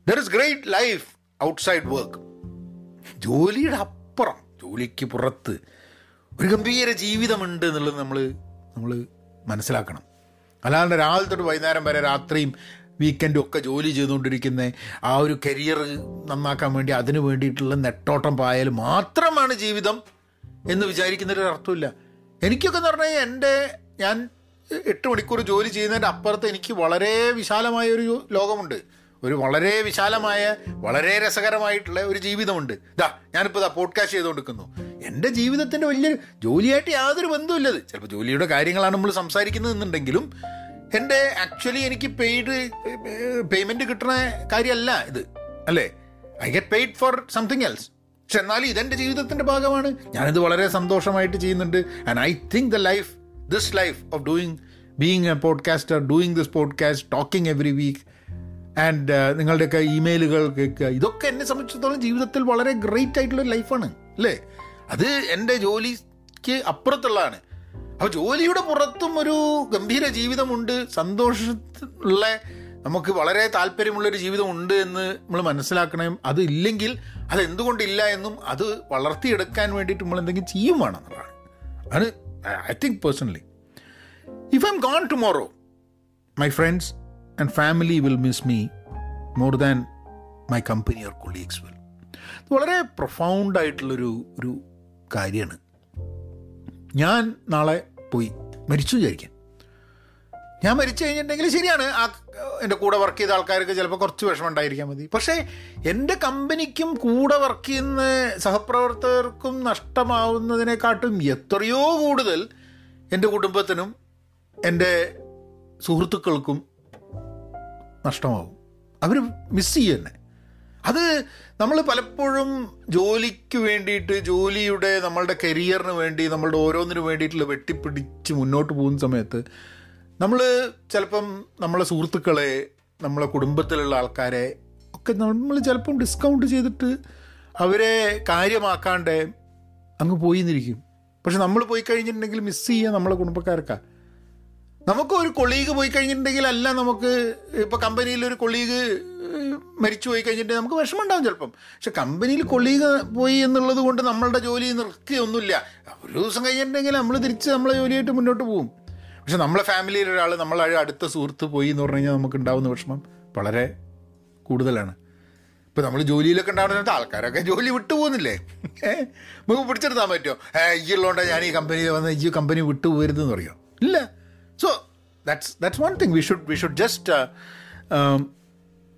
There is great life outside work ജോലിയുടെ അപ്പുറം ജോലിക്ക് പുറത്ത് ഒരു ഗംഭീര ജീവിതമുണ്ട് എന്നുള്ളത് നമ്മൾ നമ്മൾ മനസ്സിലാക്കണം. അല്ലാണ്ട് രാവിലെ തൊട്ട് വൈകുന്നേരം വരെ രാത്രിയും വീക്കെൻഡും ഒക്കെ ജോലി ചെയ്തുകൊണ്ടിരിക്കുന്ന ആ ഒരു കരിയർ നന്നാക്കാൻ വേണ്ടി അതിന് വേണ്ടിയിട്ടുള്ള നെട്ടോട്ടം പായൽ മാത്രമാണ് ജീവിതം എന്ന് വിചാരിക്കുന്നൊരു അർത്ഥമില്ല. എനിക്കൊക്കെ എന്ന് പറഞ്ഞാൽ എന്റെ ഞാൻ എട്ട് മണിക്കൂർ ജോലി ചെയ്യുന്നതിന്റെ അപ്പുറത്ത് എനിക്ക് വളരെ വിശാലമായ ഒരു ലോകമുണ്ട്. ഒരു വളരെ വിശാലമായ വളരെ രസകരമായിട്ടുള്ള ഒരു ജീവിതമുണ്ട്. ഇതാ ഞാനിപ്പോൾ ഇതാ പോഡ്കാസ്റ്റ് ചെയ്തുകൊണ്ടിരിക്കുന്നു. എന്റെ ജീവിതത്തിന്റെ വലിയൊരു ജോലിയായിട്ട് യാതൊരു ബന്ധമില്ലത് ചിലപ്പോൾ ജോലിയുടെ കാര്യങ്ങളാണ് നമ്മൾ സംസാരിക്കുന്നത് എന്നുണ്ടെങ്കിലും എന്റെ ആക്ച്വലി എനിക്ക് പെയ്ഡ് പേയ്മെന്റ് കിട്ടുന്ന കാര്യമല്ല ഇത്. അല്ലേ? I get paid for something else പക്ഷെ എന്നാലും ഇതെന്റെ ജീവിതത്തിന്റെ ഭാഗമാണ്. ഞാനിത് വളരെ സന്തോഷമായിട്ട് ചെയ്യുന്നുണ്ട്. And I think the life this life of doing being a podcaster doing this podcast talking every week and നിങ്ങളുടെയൊക്കെ ഇമെയിലുകൾ കേൾക്കുക. ഇതൊക്കെ എന്നെ സംബന്ധിച്ചിടത്തോളം ജീവിതത്തിൽ വളരെ ഗ്രേറ്റ് ആയിട്ടുള്ള ലൈഫാണ് അല്ലേ? അത് എന്റെ ജോലിക്ക് അപ്പുറത്തുള്ളതാണ്. അപ്പോൾ ജോലിയുടെ പുറത്തും ഒരു ഗംഭീര ജീവിതമുണ്ട്. സന്തോഷമുള്ള നമുക്ക് വളരെ താല്പര്യമുള്ളൊരു ജീവിതം ഉണ്ട് എന്ന് നമ്മൾ മനസ്സിലാക്കണം. അത് ഇല്ലെങ്കിൽ അത് എന്തുകൊണ്ടില്ല എന്നും അത് വളർത്തിയെടുക്കാൻ വേണ്ടിയിട്ട് നമ്മൾ എന്തെങ്കിലും ചെയ്യും വേണം എന്നുള്ളതാണ്. അത് I think personally if I am gone tomorrow my friends and family will miss me more than my company or colleagues will ഇത് വളരെ പ്രൊഫൗണ്ടായിട്ടുള്ളൊരു ഒരു കാര്യമാണ്. ഞാൻ നാളെ പോയി മരിച്ചു വിചാരിക്കാം. ഞാൻ മരിച്ചു കഴിഞ്ഞിട്ടുണ്ടെങ്കിൽ ശരിയാണ്. ആ എന്റെ കൂടെ വർക്ക് ചെയ്ത ആൾക്കാർക്ക് ചിലപ്പോൾ കുറച്ച് വിഷമം ഉണ്ടായിരിക്കാൻ മതി. പക്ഷേ എന്റെ കമ്പനിക്കും കൂടെ വർക്ക് ചെയ്യുന്ന സഹപ്രവർത്തകർക്കും നഷ്ടമാവുന്നതിനെക്കാട്ടും എത്രയോ കൂടുതൽ എന്റെ കുടുംബത്തിനും എന്റെ സുഹൃത്തുക്കൾക്കും നഷ്ടമാവും. അവർ മിസ് ചെയ്യും തന്നെ അത് നമ്മൾ പലപ്പോഴും ജോലിക്ക് വേണ്ടിയിട്ട് ജോലിയുടെ നമ്മളുടെ കരിയറിന് വേണ്ടി നമ്മളുടെ ഓരോന്നിനു വേണ്ടിയിട്ടുള്ള വെട്ടിപ്പിടിച്ച് മുന്നോട്ട് പോകുന്ന സമയത്ത് നമ്മൾ ചിലപ്പം നമ്മളെ സുഹൃത്തുക്കളെ നമ്മളെ കുടുംബത്തിലുള്ള ആൾക്കാരെ ഒക്കെ നമ്മൾ ചിലപ്പം ഡിസ്കൗണ്ട് ചെയ്തിട്ട് അവരെ കാര്യമാക്കാണ്ട് അങ്ങ് പോയി എന്നിരിക്കും പക്ഷെ നമ്മൾ പോയി കഴിഞ്ഞിട്ടുണ്ടെങ്കിൽ മിസ് ചെയ്യുക നമ്മളെ കുടുംബക്കാർക്കാണ് നമുക്ക് ഒരു കൊളീഗ് പോയി കഴിഞ്ഞിട്ടുണ്ടെങ്കിൽ അല്ല നമുക്ക് ഇപ്പോൾ കമ്പനിയിൽ ഒരു കൊളീഗ് മരിച്ചു പോയി കഴിഞ്ഞിട്ടുണ്ടെങ്കിൽ നമുക്ക് വിഷമം ഉണ്ടാവും ചിലപ്പം. പക്ഷെ കമ്പനിയിൽ കൊളീഗ് പോയി എന്നുള്ളത് കൊണ്ട് നമ്മളുടെ ജോലി നിർക്കുകയൊന്നുമില്ല ഒരു ദിവസം കഴിഞ്ഞിട്ടുണ്ടെങ്കിൽ നമ്മൾ തിരിച്ച് നമ്മളെ ജോലിയായിട്ട് മുന്നോട്ട് പോകും പക്ഷെ നമ്മളെ ഫാമിലിയിൽ ഒരാൾ നമ്മളെ അടുത്ത സുഹൃത്ത് പോയി എന്ന് പറഞ്ഞു കഴിഞ്ഞാൽ നമുക്ക് ഉണ്ടാവുന്ന വിഷമം വളരെ കൂടുതലാണ്. ഇപ്പം നമ്മൾ ജോലിയിലൊക്കെ ഉണ്ടാവുന്ന ആൾക്കാരൊക്കെ ജോലി വിട്ടു പോകുന്നില്ലേ? നമുക്ക് പിടിച്ചെടുത്താൻ പറ്റുമോ? ഈ ഉള്ളതുകൊണ്ടാണ് ഞാൻ ഈ കമ്പനിയിൽ വന്ന് ഈ കമ്പനി വിട്ടു പോരുതെന്ന് പറയുമോ ഇല്ല. So that's that's one thing we should we should just uh, um,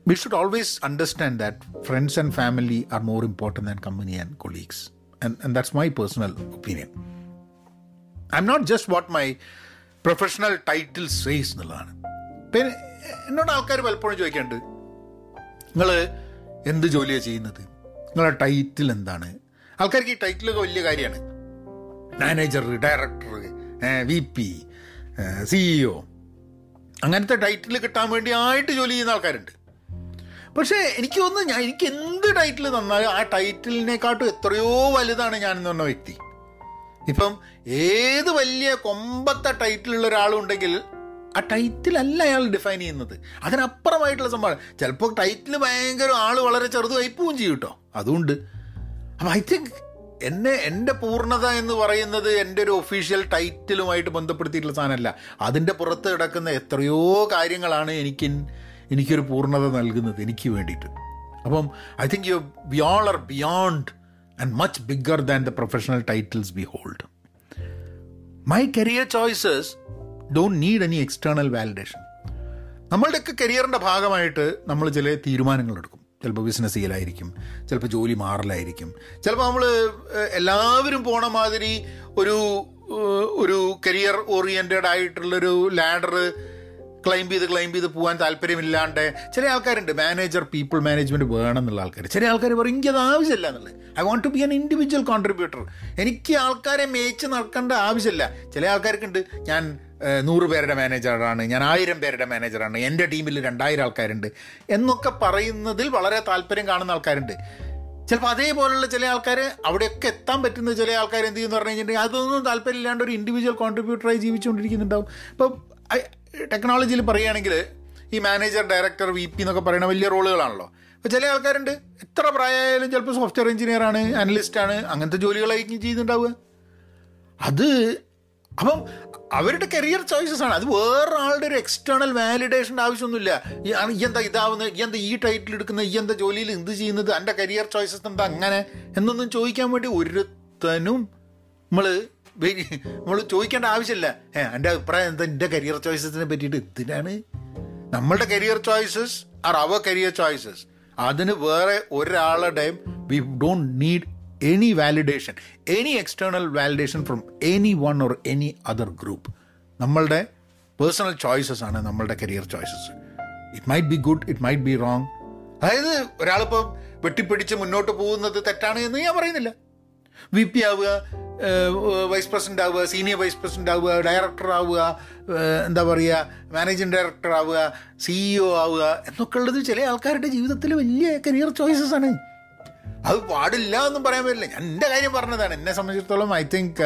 we should always understand that friends and family are more important than company and colleagues, and and that's my personal opinion. I'm not just what my professional title says എന്നുള്ളതാണ് പിന്നെ എന്നോട് ആൾക്കാർ പലപ്പോഴും ചോദിക്കാറുണ്ട് നിങ്ങൾ എന്ത് ജോലിയാണ് ചെയ്യുന്നത് നിങ്ങളുടെ ടൈറ്റിൽ എന്താണ് ആൾക്കാർക്ക് ഈ ടൈറ്റിലൊക്കെ വലിയ കാര്യമാണ് manager director V P CEO അങ്ങനത്തെ ടൈറ്റിൽ കിട്ടാൻ വേണ്ടി ആയിട്ട് ജോലി ചെയ്യുന്ന ആൾക്കാരുണ്ട്. പക്ഷേ എനിക്ക് തോന്നുന്നു ഞാൻ എനിക്ക് എന്ത് ടൈറ്റിൽ തന്നാലും ആ ടൈറ്റിലിനെക്കാട്ടും എത്രയോ വലുതാണ് ഞാൻ എന്ന് പറഞ്ഞ വ്യക്തി. ഇപ്പം ഏത് വലിയ കൊമ്പത്തെ ടൈറ്റിലുള്ള ഒരാളുണ്ടെങ്കിൽ ആ ടൈറ്റിലല്ല അയാൾ ഡിഫൈൻ ചെയ്യുന്നത്. അതിനപ്പുറമായിട്ടുള്ള സംഭവം. ചിലപ്പോൾ ടൈറ്റിൽ ഭയങ്കര ആൾ വളരെ ചെറുതായി പോവും ചെയ്യും കേട്ടോ അതുകൊണ്ട് അപ്പം ഐ തിങ്ക് എന്നെ എന്റെ പൂർണത എന്ന് പറയുന്നത് എന്റെ ഒരു ഒഫീഷ്യൽ ടൈറ്റിലുമായിട്ട് ബന്ധപ്പെടുത്തിയിട്ടുള്ള സാധനമല്ല. അതിന്റെ പുറത്ത് കിടക്കുന്ന എത്രയോ കാര്യങ്ങളാണ് എനിക്ക് എനിക്കൊരു പൂർണത നൽകുന്നത് എനിക്ക് വേണ്ടിയിട്ട്. അപ്പം I think you we all are beyond and much bigger than the professional titles be hold my career choices don't need any external validation നമ്മളുടെയൊക്കെ കരിയറിന്റെ ഭാഗമായിട്ട് നമ്മൾ ചില തീരുമാനങ്ങൾ എടുക്കും. ചിലപ്പോൾ ബിസിനസ് ചെയ്യലായിരിക്കും. ചിലപ്പോൾ ജോലി മാറലായിരിക്കും. ചിലപ്പോൾ നമ്മൾ എല്ലാവരും പോണ മാതിരി ഒരു ഒരു കരിയർ ഓറിയന്റഡ് ആയിട്ടുള്ളൊരു ലാഡർ ക്ലൈം ചെയ്ത് ക്ലൈം ചെയ്ത് പോകാൻ താല്പര്യമില്ലാണ്ട് ചില ആൾക്കാരുണ്ട്. മാനേജർ പീപ്പിൾ മാനേജ്മെന്റ് വേണം എന്നുള്ള ആൾക്കാർ ചില ആൾക്കാർ പറയും എനിക്കത് ആവശ്യമില്ല എന്നുള്ളത്. I want to be an individual contributor എനിക്ക് ആൾക്കാരെ മേച്ച് നടക്കേണ്ട ആവശ്യമില്ല. ചില ആൾക്കാർക്കുണ്ട് ഞാൻ നൂറ് പേരുടെ മാനേജറാണ്. ഞാൻ ആയിരം പേരുടെ മാനേജറാണ്. എന്റെ ടീമിൽ രണ്ടായിരം ആൾക്കാരുണ്ട്. എന്നൊക്കെ പറയുന്നതിൽ വളരെ താല്പര്യം കാണുന്ന ആൾക്കാരുണ്ട്. ചിലപ്പോൾ അതേപോലുള്ള ചില ആൾക്കാർ അവിടെയൊക്കെ എത്താൻ പറ്റുന്ന ചില ആൾക്കാർ എന്ത് ചെയ്യുന്നു പറഞ്ഞു കഴിഞ്ഞിട്ടുണ്ടെങ്കിൽ അതൊന്നും താല്പര്യമില്ലാണ്ട് ഒരു ഇൻഡിവിജ്വൽ കോൺട്രിബ്യൂട്ടറായി ജീവിച്ചുകൊണ്ടിരിക്കുന്നുണ്ടാവും. ഇപ്പം ടെക്നോളജിയിൽ പറയുകയാണെങ്കിൽ ഈ മാനേജർ ഡയറക്ടർ വി പി എന്നൊക്കെ പറയുന്ന വലിയ റോളുകളാണല്ലോ. അപ്പോൾ ചില ആൾക്കാരുണ്ട്. എത്ര പ്രായമായാലും ചിലപ്പോൾ സോഫ്റ്റ്വെയർ എഞ്ചിനീയർ ആണ് അനലിസ്റ്റ് ആണ് അങ്ങനത്തെ ജോലികളായിരിക്കും ചെയ്യുന്നുണ്ടാവുക. അത് അപ്പം അവരുടെ കരിയർ ചോയ്സസ് ആണ്. അത് വേറൊരാളുടെ ഒരു എക്സ്റ്റേണൽ വാലിഡേഷന്റെ ആവശ്യമൊന്നുമില്ല. എന്താ ഇതാവുന്നത്? എന്താ ഈ ടൈറ്റിൽ എടുക്കുന്നത്? ഈ എന്താ ജോലിയിൽ എന്ത് ചെയ്യുന്നത്? എന്റെ കരിയർ ചോയ്സസ് എന്താ അങ്ങനെ എന്നൊന്നും ചോദിക്കാൻ വേണ്ടി ഒരുത്തനും നമ്മൾ നമ്മൾ ചോദിക്കേണ്ട ആവശ്യമില്ല. ഏ എന്റെ അഭിപ്രായം എന്താ? എന്റെ കരിയർ ചോയ്സസിനെ പറ്റിയിട്ട് എന്തിനാണ്? നമ്മളുടെ career choices are our career choices അതിന് വേറെ ഒരാളുടെയും we don't need validation any external validation from any one or any other group നമ്മളുടെ പേഴ്സണൽ ചോയ്സസ് ആണ് നമ്മളുടെ career choices it might be good it might be wrong അതായത് ഒരാളിപ്പം വെട്ടിപ്പിടിച്ച് മുന്നോട്ട് പോകുന്നത് തെറ്റാണ് എന്ന് ഞാൻ പറയുന്നില്ല. വി പി ആവുക വൈസ് പ്രസിഡന്റ് ആവുക സീനിയർ വൈസ് പ്രസിഡന്റ് ആവുക ഡയറക്ടർ ആവുക എന്താ പറയുക മാനേജിങ് ഡയറക്ടർ ആവുക സിഇഒ ആവുക എന്നൊക്കെ ഉള്ളത് ചില ആൾക്കാരുടെ ജീവിതത്തിൽ വലിയ കരിയർ ചോയ്സസ് ആണ്. അത് പാടില്ല എന്നും പറയാൻ പറ്റില്ല. ഞാൻ എന്റെ കാര്യം പറഞ്ഞതാണ്. എന്നെ സംബന്ധിച്ചിടത്തോളം I think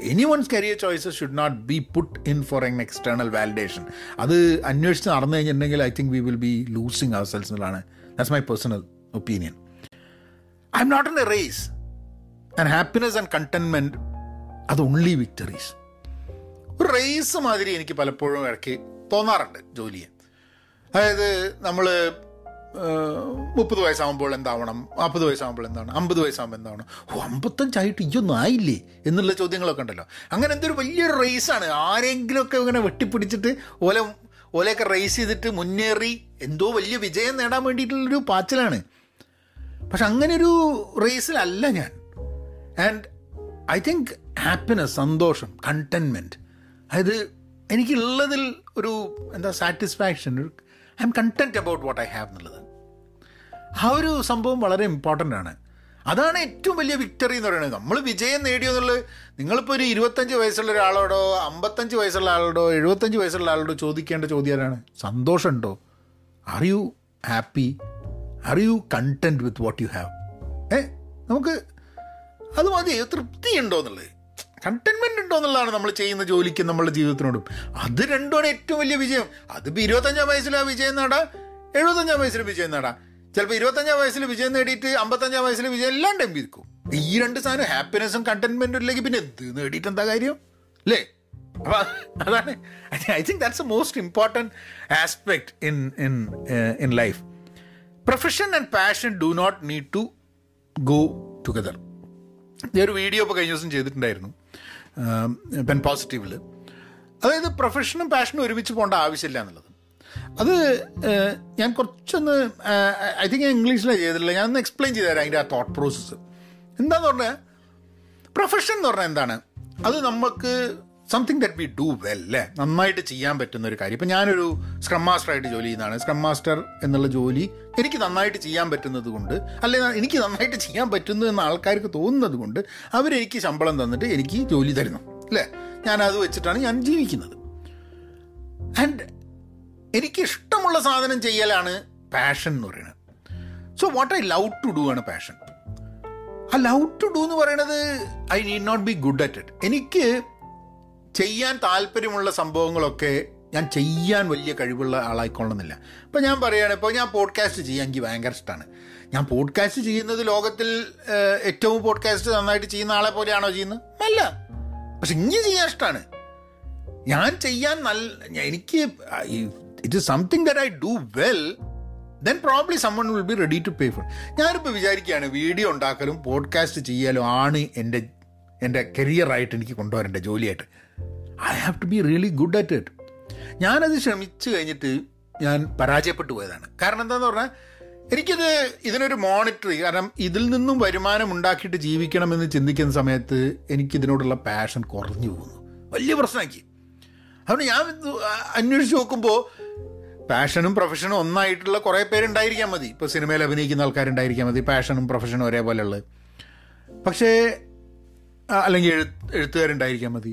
any one's career choices should not be put in for an external validation അത് അന്വേഷിച്ച് നടന്നു കഴിഞ്ഞിട്ടുണ്ടെങ്കിൽ I think we will be losing ourselves എന്നുള്ളതാണ് that's my personal opinion I am not in a race and happiness and contentment അത് ഓൺലി വിക്ടറീസ് ഒരു റേസ് മാതിരി എനിക്ക് പലപ്പോഴും ഇടയ്ക്ക് തോന്നാറുണ്ട് ജോലിയെ. അതായത് നമ്മൾ മുപ്പത് വയസ്സാകുമ്പോൾ എന്താവണം? നാൽപ്പത് വയസ്സാകുമ്പോൾ എന്താണ്? അമ്പത് വയസ്സാകുമ്പോൾ എന്താണ് ഓ അമ്പത്തഞ്ചായിട്ട് ഇയൊന്നും ആയില്ലേ? എന്നുള്ള ചോദ്യങ്ങളൊക്കെ ഉണ്ടല്ലോ. അങ്ങനെ എന്തൊരു വലിയൊരു റേസാണ് ആരെങ്കിലുമൊക്കെ ഇങ്ങനെ വെട്ടിപ്പിടിച്ചിട്ട് ഓല ഓലയൊക്കെ റേസ് ചെയ്തിട്ട് മുന്നേറി എന്തോ വലിയ വിജയം നേടാൻ വേണ്ടിയിട്ടുള്ളൊരു പാച്ചിലാണ്. പക്ഷെ അങ്ങനെ ഒരു റേസിലല്ല ഞാൻ. ആൻഡ് ഐ തിങ്ക് ഹാപ്പിനെസ് സന്തോഷം കണ്ടൻമെന്റ് അതായത് എനിക്കുള്ളതിൽ ഒരു എന്താ satisfaction I am content about what I have എന്നുള്ളത്. ആ ഒരു സംഭവം വളരെ ഇമ്പോർട്ടന്റ് ആണ്. അതാണ് ഏറ്റവും വലിയ വിക്ടറി എന്ന് പറയുന്നത്. നമ്മൾ വിജയം നേടിയോ എന്നുള്ളത് നിങ്ങളിപ്പോൾ ഒരു ഇരുപത്തഞ്ച് വയസ്സുള്ള ഒരാളോടോ അമ്പത്തഞ്ച് വയസ്സുള്ള ആളോടോ എഴുപത്തഞ്ച് വയസ്സുള്ള ആളോടോ ചോദിക്കേണ്ട ചോദ്യമാണ് സന്തോഷമുണ്ടോ are you happy are you content with what you have uh നമുക്ക് അത് മതി. തൃപ്തി ഉണ്ടോ എന്നുള്ളത്. കണ്ടൻമെന്റ് ഉണ്ടോ എന്നുള്ളതാണ് നമ്മൾ ചെയ്യുന്ന ജോലിക്കും നമ്മളുടെ ജീവിതത്തിനോടും. അത് രണ്ടുമാണ് ഏറ്റവും വലിയ വിജയം. അതിപ്പോൾ ഇരുപത്തഞ്ചാം വയസ്സിൽ ആ വിജയം നേടാം എഴുപത്തഞ്ചാം വയസ്സിൽ വിജയം നേടാം. ചിലപ്പോൾ ഇരുപത്തഞ്ചാം വയസ്സിൽ വിജയം നേടിയിട്ട് അമ്പത്തഞ്ചാം വയസ്സിൽ വിജയം എല്ലാം ടൈം ഇരിക്കും ഈ രണ്ട് സാധനം ഹാപ്പിനെസ്സും കണ്ടന്റ്മെന്റും ഇല്ലെങ്കിൽ പിന്നെ എന്ത് നേടിയിട്ട് എന്താ കാര്യം? അല്ലേ? അപ്പോൾ അതാണ്. I think that's a most important aspect in in in life profession and passion do not need to go together ഒരു വീഡിയോ ഇപ്പോൾ കഴിഞ്ഞ ദിവസം ചെയ്തിട്ടുണ്ടായിരുന്നു. പെൻ പോസിറ്റീവിൽ അതായത് പ്രൊഫഷനും പാഷനും ഒരുമിച്ച് പോകേണ്ട ആവശ്യമില്ല എന്നുള്ളത്. അത് ഞാൻ കുറച്ചൊന്ന് ഐ തിങ്ക് ഞാൻ ഇംഗ്ലീഷിലാണ് ചെയ്തിട്ടില്ല ഞാൻ ഒന്ന് എക്സ്പ്ലെയിൻ ചെയ്തു തരാം അതിന്റെ ആ തോട്ട് പ്രോസസ്സ് എന്താന്ന് പറഞ്ഞാൽ പ്രൊഫഷൻ എന്ന് പറഞ്ഞാൽ എന്താണ്? അത് നമുക്ക് something that we do well അല്ലേ നന്നായിട്ട് ചെയ്യാൻ പറ്റുന്ന ഒരു കാര്യം. ഇപ്പം ഞാനൊരു സ്ക്രം മാസ്റ്ററായിട്ട് ജോലി ചെയ്യുന്നതാണ്. സ്ക്രം മാസ്റ്റർ എന്നുള്ള ജോലി എനിക്ക് നന്നായിട്ട് ചെയ്യാൻ പറ്റുന്നത് കൊണ്ട് അല്ലെങ്കിൽ എനിക്ക് നന്നായിട്ട് ചെയ്യാൻ പറ്റുന്നു എന്ന ആൾക്കാർക്ക് തോന്നുന്നത് കൊണ്ട് അവരെനിക്ക് ശമ്പളം തന്നിട്ട് എനിക്ക് ജോലി തരുന്നു അല്ലേ ഞാൻ അത് വെച്ചിട്ടാണ് ഞാൻ ജീവിക്കുന്നത്. ആൻഡ് എനിക്ക് ഇഷ്ടമുള്ള സാധനം ചെയ്യലാണ് പാഷൻ എന്ന് പറയുന്നത്. So what I love to do ആണ് പാഷൻ ആ ലവ് ടു ഡു എന്ന് പറയുന്നത് I need not be good at it എനിക്ക് ചെയ്യാൻ താല്പര്യമുള്ള സംഭവങ്ങളൊക്കെ ഞാൻ ചെയ്യാൻ വലിയ കഴിവുള്ള ആളായിക്കൊള്ളണമെന്നില്ല ഇപ്പം ഞാൻ പറയുകയാണ് ഇപ്പോൾ ഞാൻ പോഡ്കാസ്റ്റ് ചെയ്യാൻ എനിക്ക് ഭയങ്കര ഇഷ്ടമാണ് ഞാൻ പോഡ്കാസ്റ്റ് ചെയ്യുന്നത് ലോകത്തിൽ ഏറ്റവും പോഡ്കാസ്റ്റ് നന്നായിട്ട് ചെയ്യുന്ന ആളെ പോലെയാണോ ചെയ്യുന്നത്? അല്ല. പക്ഷെ ഇങ്ങനെ ചെയ്യാൻ ഇഷ്ടമാണ് ഞാൻ ചെയ്യാൻ നല്ല എനിക്ക് it is something that I do well then probably someone will be ready to pay for ഞാനിപ്പോൾ വിചാരിക്കുകയാണ് വീഡിയോ ഉണ്ടാക്കലും പോഡ്കാസ്റ്റ് ചെയ്യാലും ആണ് എന്റെ എന്റെ കരിയറായിട്ട് എനിക്ക് കൊണ്ടുവരേണ്ട ജോലിയായിട്ട്. I have to be really good at it ഞാനത് ശ്രമിച്ചു കഴിഞ്ഞിട്ട് ഞാൻ പരാജയപ്പെട്ടു പോയതാണ്. കാരണം എന്താണെന്ന് പറഞ്ഞാൽ എനിക്കിത് ഇതിനൊരു മോണിറ്ററി കാരണം ഇതിൽ നിന്നും വരുമാനം ഉണ്ടാക്കിയിട്ട് ജീവിക്കണമെന്ന് ചിന്തിക്കുന്ന സമയത്ത് എനിക്കിതിനോടുള്ള പാഷൻ കുറഞ്ഞു പോകുന്നു. വലിയ പ്രശ്നമാക്കി. അതുകൊണ്ട് ഞാൻ അന്വേഷിച്ച് നോക്കുമ്പോൾ പാഷനും പ്രൊഫഷനും ഒന്നായിട്ടുള്ള കുറേ പേരുണ്ടായിരിക്കാൻ മതി. ഇപ്പോൾ സിനിമയിൽ അഭിനയിക്കുന്ന ആൾക്കാരുണ്ടായിരിക്കാൻ മതി. പാഷനും പ്രൊഫഷനും ഒരേപോലെ ഉള്ളത് പക്ഷേ അല്ലെങ്കിൽ എഴു എഴുത്തുകാരുണ്ടായിരിക്കാൻ മതി.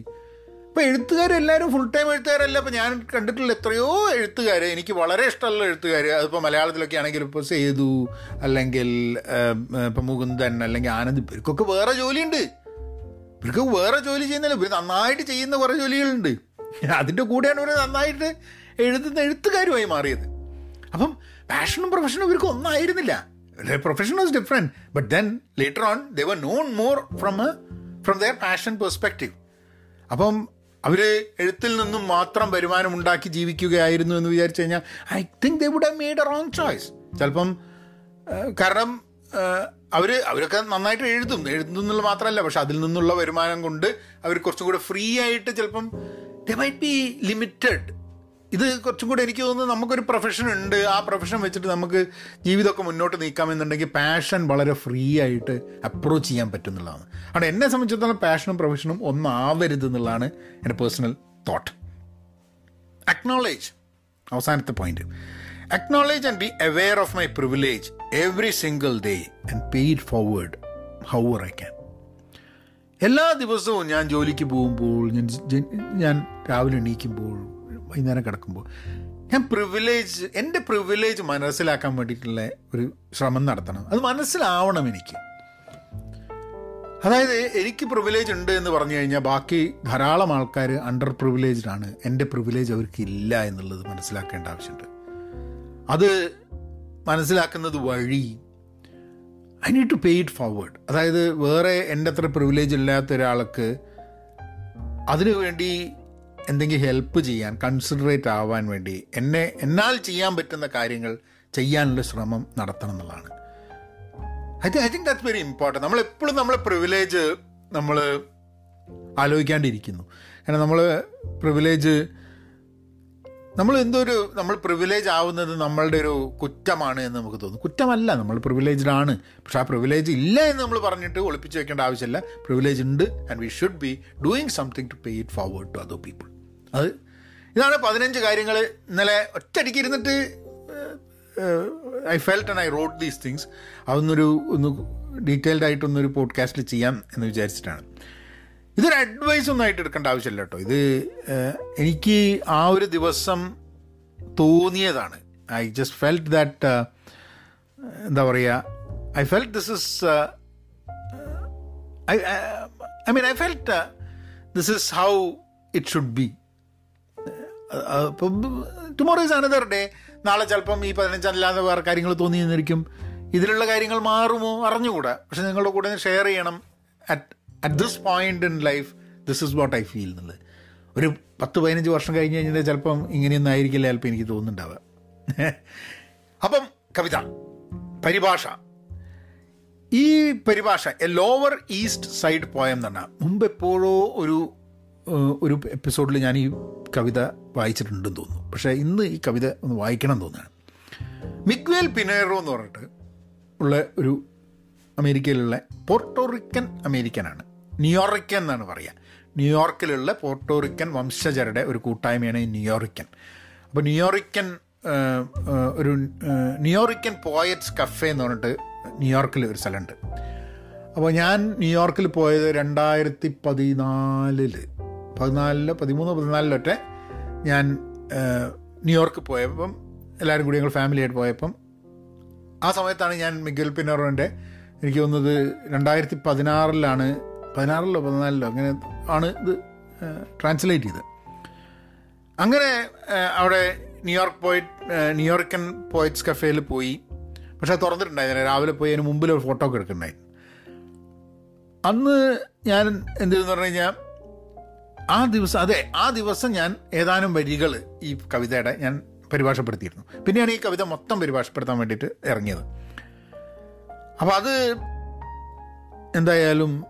ഇപ്പോൾ എഴുത്തുകാരെല്ലാവരും ഫുൾ ടൈം എഴുത്തുകാരല്ല. ഇപ്പോൾ ഞാൻ കണ്ടിട്ടുള്ള എത്രയോ എഴുത്തുകാർ എനിക്ക് വളരെ ഇഷ്ടമുള്ള എഴുത്തുകാർ അതിപ്പോൾ മലയാളത്തിലൊക്കെ ആണെങ്കിൽ ഇപ്പോൾ സേതു അല്ലെങ്കിൽ ഇപ്പം മുകുന്ദൻ അല്ലെങ്കിൽ ആനന്ദ്. ഇവർക്കൊക്കെ വേറെ ജോലിയുണ്ട്. ഇവർക്ക് വേറെ ജോലി ചെയ്യുന്നില്ല ഇവർ നന്നായിട്ട് ചെയ്യുന്ന കുറേ ജോലികളുണ്ട്. അതിന്റെ കൂടെയാണ് ഇവർ നന്നായിട്ട് എഴുതുന്ന എഴുത്തുകാരുമായി മാറിയത്. അപ്പം പാഷനും പ്രൊഫഷനും ഇവർക്ക് ഒന്നായിരുന്നില്ല. Profession was different but then later on they were known more from from their passion perspective അപ്പം അവർ എഴുത്തിൽ നിന്നും മാത്രം വരുമാനം ഉണ്ടാക്കി ജീവിക്കുകയായിരുന്നു എന്ന് വിചാരിച്ചു കഴിഞ്ഞാൽ I think they would have made a wrong choice ചിലപ്പം കാരണം അവർ അവരൊക്കെ നന്നായിട്ട് എഴുതും. എഴുതുന്നുള്ള മാത്രമല്ല പക്ഷെ അതിൽ നിന്നുള്ള വരുമാനം കൊണ്ട് അവർ കുറച്ചും കൂടെ ഫ്രീ ആയിട്ട് ചിലപ്പം ദ മൈറ്റ് ബി ലിമിറ്റഡ് ഇത് കുറച്ചും കൂടെ എനിക്ക് തോന്നുന്നു നമുക്കൊരു പ്രൊഫഷൻ ഉണ്ട്. ആ പ്രൊഫഷൻ വെച്ചിട്ട് നമുക്ക് ജീവിതമൊക്കെ മുന്നോട്ട് നീക്കാമെന്നുണ്ടെങ്കിൽ പാഷൻ വളരെ ഫ്രീ ആയിട്ട് അപ്രോച്ച് ചെയ്യാൻ പറ്റും എന്നുള്ളതാണ് അവിടെ എന്നെ സംബന്ധിച്ചിടത്തോളം പാഷനും പ്രൊഫഷനും ഒന്നാവരുത് എന്നുള്ളതാണ് എന്റെ പേഴ്സണൽ തോട്ട് അക്നോളേജ് അവസാനത്തെ point acknowledge and be aware of my privilege every single day and pay it forward how I can എല്ലാ ദിവസവും ഞാൻ ജോലിക്ക് പോകുമ്പോൾ ഞാൻ ഞാൻ രാവിലെ എണീക്കുമ്പോൾ വൈകുന്നേരം കിടക്കുമ്പോൾ ഞാൻ പ്രിവിലേജ് എന്റെ പ്രിവിലേജ് മനസ്സിലാക്കാൻ വേണ്ടിയിട്ടുള്ള ഒരു ശ്രമം നടത്തണം. അത് മനസ്സിലാവണം എനിക്ക്. അതായത് എനിക്ക് പ്രിവിലേജ് ഉണ്ട് എന്ന് പറഞ്ഞു കഴിഞ്ഞാൽ ബാക്കി ധാരാളം ആൾക്കാർ അണ്ടർ പ്രിവിലേജ്ഡ് ആണ്. എന്റെ പ്രിവിലേജ് അവർക്ക് ഇല്ല എന്നുള്ളത് മനസ്സിലാക്കേണ്ട ആവശ്യമുണ്ട്. അത് മനസ്സിലാക്കുന്നത് വഴി I need to pay it forward അതായത് വേറെ എന്റെ അത്ര പ്രിവിലേജ് ഇല്ലാത്ത ഒരാൾക്ക് അതിനു വേണ്ടി എന്തെങ്കിലും ഹെൽപ്പ് ചെയ്യാൻ കൺസിഡറേറ്റ് ആവാൻ വേണ്ടി എന്നെ എന്നാൽ ചെയ്യാൻ പറ്റുന്ന കാര്യങ്ങൾ ചെയ്യാനുള്ള ശ്രമം നടത്തണം എന്നുള്ളതാണ്. I think I think that's very important നമ്മളെപ്പോഴും നമ്മളെ പ്രിവിലേജ് നമ്മൾ ആലോചിക്കാണ്ടിരിക്കുന്നു. കാരണം നമ്മൾ പ്രിവിലേജ് നമ്മൾ എന്തൊരു നമ്മൾ പ്രിവിലേജ് ആവുന്നത് നമ്മളുടെ ഒരു കുറ്റമാണ് എന്ന് നമുക്ക് തോന്നും. കുറ്റമല്ല നമ്മൾ പ്രിവിലേജ്ഡ് ആണ്. പക്ഷെ ആ പ്രിവിലേജ് ഇല്ല എന്ന് നമ്മൾ പറഞ്ഞിട്ട് ഒളിപ്പിച്ച് വെക്കേണ്ട ആവശ്യമില്ല. പ്രിവിലേജ് ഉണ്ട് and we should be doing something to pay it forward to other people അത് ഇതാണ് പതിനഞ്ച് കാര്യങ്ങൾ ഇന്നലെ ഒറ്റയടിക്ക് ഇരുന്നിട്ട് I felt and I wrote these things അതൊന്നൊരു ഒന്ന് ഡീറ്റെയിൽഡ് ആയിട്ടൊന്നൊരു പോഡ്കാസ്റ്റിൽ ചെയ്യാം എന്ന് വിചാരിച്ചിട്ടാണ്. ഇതൊരു അഡ്വൈസ് ഒന്നും ആയിട്ട് എടുക്കേണ്ട ആവശ്യമില്ല കേട്ടോ. ഇത് എനിക്ക് ആ ഒരു ദിവസം തോന്നിയതാണ്. ഐ ജസ്റ്റ് ഫെൽറ്റ് ദാറ്റ് എന്താ പറയുക I felt this is I mean I felt this is how it should be tomorrow is another day നാളെ ചിലപ്പം ഈ പതിനഞ്ചല്ലാതെ വേറെ കാര്യങ്ങൾ തോന്നി നിന്നിരിക്കും ഇതിലുള്ള കാര്യങ്ങൾ മാറുമോ അറിഞ്ഞുകൂടാ. പക്ഷെ നിങ്ങളുടെ കൂടെ ഷെയർ ചെയ്യണം at at this point in life this is what I feel എന്നുള്ളത്. ഒരു പത്ത് പതിനഞ്ച് വർഷം കഴിഞ്ഞ് കഴിഞ്ഞാൽ ചിലപ്പം ഇങ്ങനെയൊന്നും ആയിരിക്കില്ല ചിലപ്പോൾ എനിക്ക് തോന്നുന്നുണ്ടാവുക അപ്പം കവിത പരിഭാഷ. ഈ പരിഭാഷ a Lower East Side poem എന്ന് പറഞ്ഞാൽ മുമ്പ് എപ്പോഴോ ഒരു ഒരു എപ്പിസോഡിൽ ഞാൻ ഈ കവിത വായിച്ചിട്ടുണ്ടെന്ന് തോന്നുന്നു. പക്ഷേ ഇന്ന് ഈ കവിത ഒന്ന് വായിക്കണം എന്ന് തോന്നുകയാണ്. മിക്വേൽ പിനേറോ എന്ന് പറഞ്ഞിട്ട് ഉള്ള ഒരു അമേരിക്കയിലുള്ള പോർട്ടോറിക്കൻ അമേരിക്കനാണ്. ന്യൂയോർക്കൻ എന്നാണ് പറയുക. ന്യൂയോർക്കിലുള്ള പോർട്ടോറിക്കൻ വംശജരുടെ ഒരു കൂട്ടായ്മയാണ് ഈ ന്യൂയോർക്കൻ അപ്പോൾ ന്യൂയോർക്കൻ ഒരു ന്യൂയോർക്കൻ പോയറ്റ്സ് കഫേ എന്ന് പറഞ്ഞിട്ട് ന്യൂയോർക്കിൽ ഒരു സ്ഥലമുണ്ട്. അപ്പോൾ ഞാൻ ന്യൂയോർക്കിൽ പോയത് രണ്ടായിരത്തി പതിനാലിൽ പതിനാലിൽ പതിമൂന്ന് പതിനാലിലൊക്കെ ഞാൻ ന്യൂയോർക്ക് പോയപ്പം എല്ലാവരും കൂടി ഞങ്ങൾ ഫാമിലിയായിട്ട് പോയപ്പം ആ സമയത്താണ് ഞാൻ മിഗൽ പിന്നോറിന്റെ എനിക്ക് തോന്നുന്നത് രണ്ടായിരത്തി പതിനാറിലാണ് പതിനാറിലോ പതിനാലിലോ അങ്ങനെ ആണ് ഇത് ട്രാൻസ്ലേറ്റ് ചെയ്തത്. അങ്ങനെ അവിടെ ന്യൂയോർക്ക് പോയി ന്യൂയോർക്കൻ പോയിറ്റ്സ് കഫേയിൽ പോയി. പക്ഷെ തുറന്നിട്ടുണ്ടായിരുന്നു രാവിലെ പോയി അതിന് മുമ്പിൽ ഒരു ഫോട്ടോ ഒക്കെ എടുക്കുന്നുണ്ടായി അന്ന് ഞാൻ എന്തെന്ന് പറഞ്ഞു കഴിഞ്ഞാൽ ആ ദിവസം അതെ ആ ദിവസം ഞാൻ ഏതാനും വരികൾ ഈ കവിതയുടെ ഞാൻ പരിഭാഷപ്പെടുത്തിയിരുന്നു. പിന്നെയാണ് ഈ കവിത മൊത്തം പരിഭാഷപ്പെടുത്താൻ വേണ്ടിയിട്ട് ഇറങ്ങിയത്. അപ്പോൾ അത് എന്തായാലും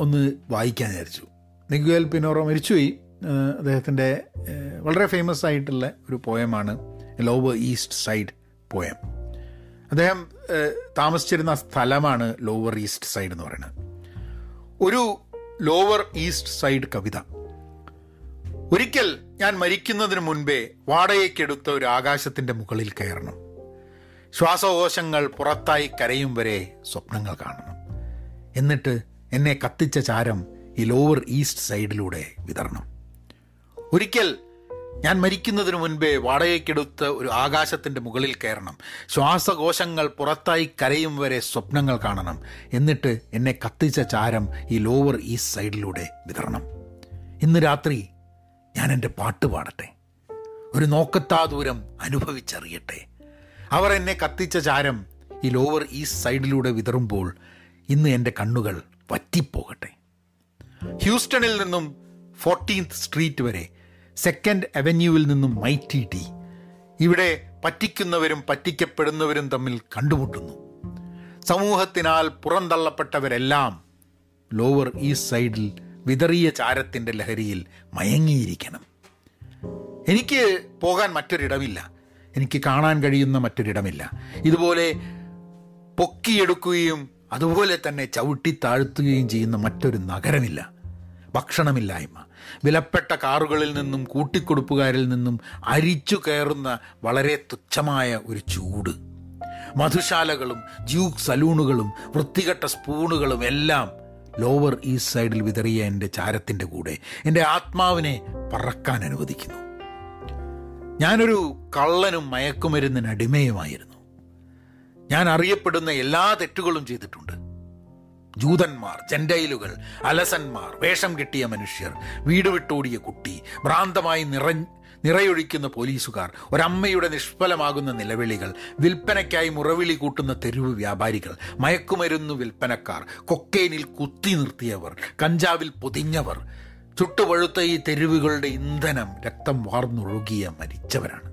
ഒന്ന് വായിക്കാൻ വിചാരിച്ചു. നിഗുവേൽ പിന്നോറോ മരിച്ചുപോയി. അദ്ദേഹത്തിന്റെ വളരെ ഫേമസ് ആയിട്ടുള്ള ഒരു പോയമാണ് ലോവർ ഈസ്റ്റ് സൈഡ് പോയം അദ്ദേഹം താമസിച്ചിരുന്ന സ്ഥലമാണ് ലോവർ ഈസ്റ്റ് സൈഡ് എന്ന് പറയുന്നത്. ഒരു ലോവർ ഈസ്റ്റ് സൈഡ് കവിത. ഒരിക്കൽ ഞാൻ മരിക്കുന്നതിന് മുൻപേ വാടകയ്ക്കെടുത്ത ഒരു ആകാശത്തിന്റെ മുകളിൽ കയറണം. ശ്വാസകോശങ്ങൾ പുറത്തായി കരയും വരെ സ്വപ്നങ്ങൾ കാണണം. എന്നിട്ട് എന്നെ കത്തിച്ച ചാരം ഈ ലോവർ ഈസ്റ്റ് സൈഡിലൂടെ വിതരണം ഒരിക്കൽ ഞാൻ മരിക്കുന്നതിന് മുൻപേ വാടകയ്ക്കെടുത്ത് ഒരു ആകാശത്തിന്റെ മുകളിൽ കയറണം. ശ്വാസകോശങ്ങൾ പുറത്തായി കരയും വരെ സ്വപ്നങ്ങൾ കാണണം. എന്നിട്ട് എന്നെ കത്തിച്ച ചാരം ഈ ലോവർ ഈസ്റ്റ് സൈഡിലൂടെ വിതരണം ഇന്ന് രാത്രി ഞാൻ എന്റെ പാട്ട് പാടട്ടെ. ഒരു നോക്കത്താ ദൂരം അനുഭവിച്ചറിയട്ടെ. അവർ എന്നെ കത്തിച്ച ചാരം ഈ ലോവർ ഈസ്റ്റ് സൈഡിലൂടെ വിതറുമ്പോൾ ഇന്ന് എന്റെ കണ്ണുകൾ വറ്റിപ്പോകട്ടെ. ഹ്യൂസ്റ്റണിൽ നിന്നും ഫോർട്ടീൻത്ത് സ്ട്രീറ്റ് വരെ സെക്കൻഡ് അവന്യൂവിൽ നിന്നും മൈറ്റി ടി ഇവിടെ പറ്റിക്കുന്നവരും പറ്റിക്കപ്പെടുന്നവരും തമ്മിൽ കണ്ടുമുട്ടുന്നു. സമൂഹത്തിനാൽ പുറന്തള്ളപ്പെട്ടവരെല്ലാം ലോവർ ഈസ്റ്റ് സൈഡിൽ വിതറിയ ചാരത്തിന്റെ ലഹരിയിൽ മയങ്ങിയിരിക്കണം. എനിക്ക് പോകാൻ മറ്റൊരിടമില്ല. എനിക്ക് കാണാൻ കഴിയുന്ന മറ്റൊരിടമില്ല. ഇതുപോലെ പൊക്കിയെടുക്കുകയും അതുപോലെ തന്നെ ചവിട്ടി താഴ്ത്തുകയും ചെയ്യുന്ന മറ്റൊരു നഗരമില്ല. ഭക്ഷണമില്ലായ്മ. വിലപ്പെട്ട കാറുകളിൽ നിന്നും കൂട്ടിക്കൊടുപ്പുകാരിൽ നിന്നും അരിച്ചു കയറുന്ന വളരെ തുച്ഛമായ ഒരു ചൂട്. മധുശാലകളും ജ്യൂക്ക് സലൂണുകളും വൃത്തികെട്ട സ്പൂണുകളും എല്ലാം ലോവർ ഈസ്റ്റ് സൈഡിൽ വിതറിയ എന്റെ ചാരത്തിന്റെ കൂടെ എന്റെ ആത്മാവിനെ പറക്കാൻ അനുവദിക്കുന്നു. ഞാനൊരു കള്ളനും മയക്കുമരുന്നിന് അടിമയുമായിരുന്നു. ഞാൻ അറിയപ്പെടുന്ന എല്ലാ തെറ്റുകളും ചെയ്തിട്ടുണ്ട്. ജൂതന്മാർ ജെൻഡൈലുകൾ അലസന്മാർ വേഷം കിട്ടിയ മനുഷ്യർ വീട് വിട്ടോടിയ കുട്ടി ഭ്രാന്തമായി നിറ നിറയൊഴിക്കുന്ന പോലീസുകാർ ഒരമ്മയുടെ നിഷ്ഫലമാകുന്ന നിലവിളികൾ വിൽപ്പനയ്ക്കായി മുറവിളി കൂട്ടുന്ന തെരുവ് വ്യാപാരികൾ മയക്കുമരുന്നു വിൽപ്പനക്കാർ കൊക്കൈനിൽ കുത്തി നിർത്തിയവർ കഞ്ചാവിൽ പൊതിഞ്ഞവർ ചുട്ടുപഴുത്ത ഈ തെരുവുകളുടെ ഇന്ധനം രക്തം വാർന്നൊഴുകിയ മരിച്ചവരാണ്.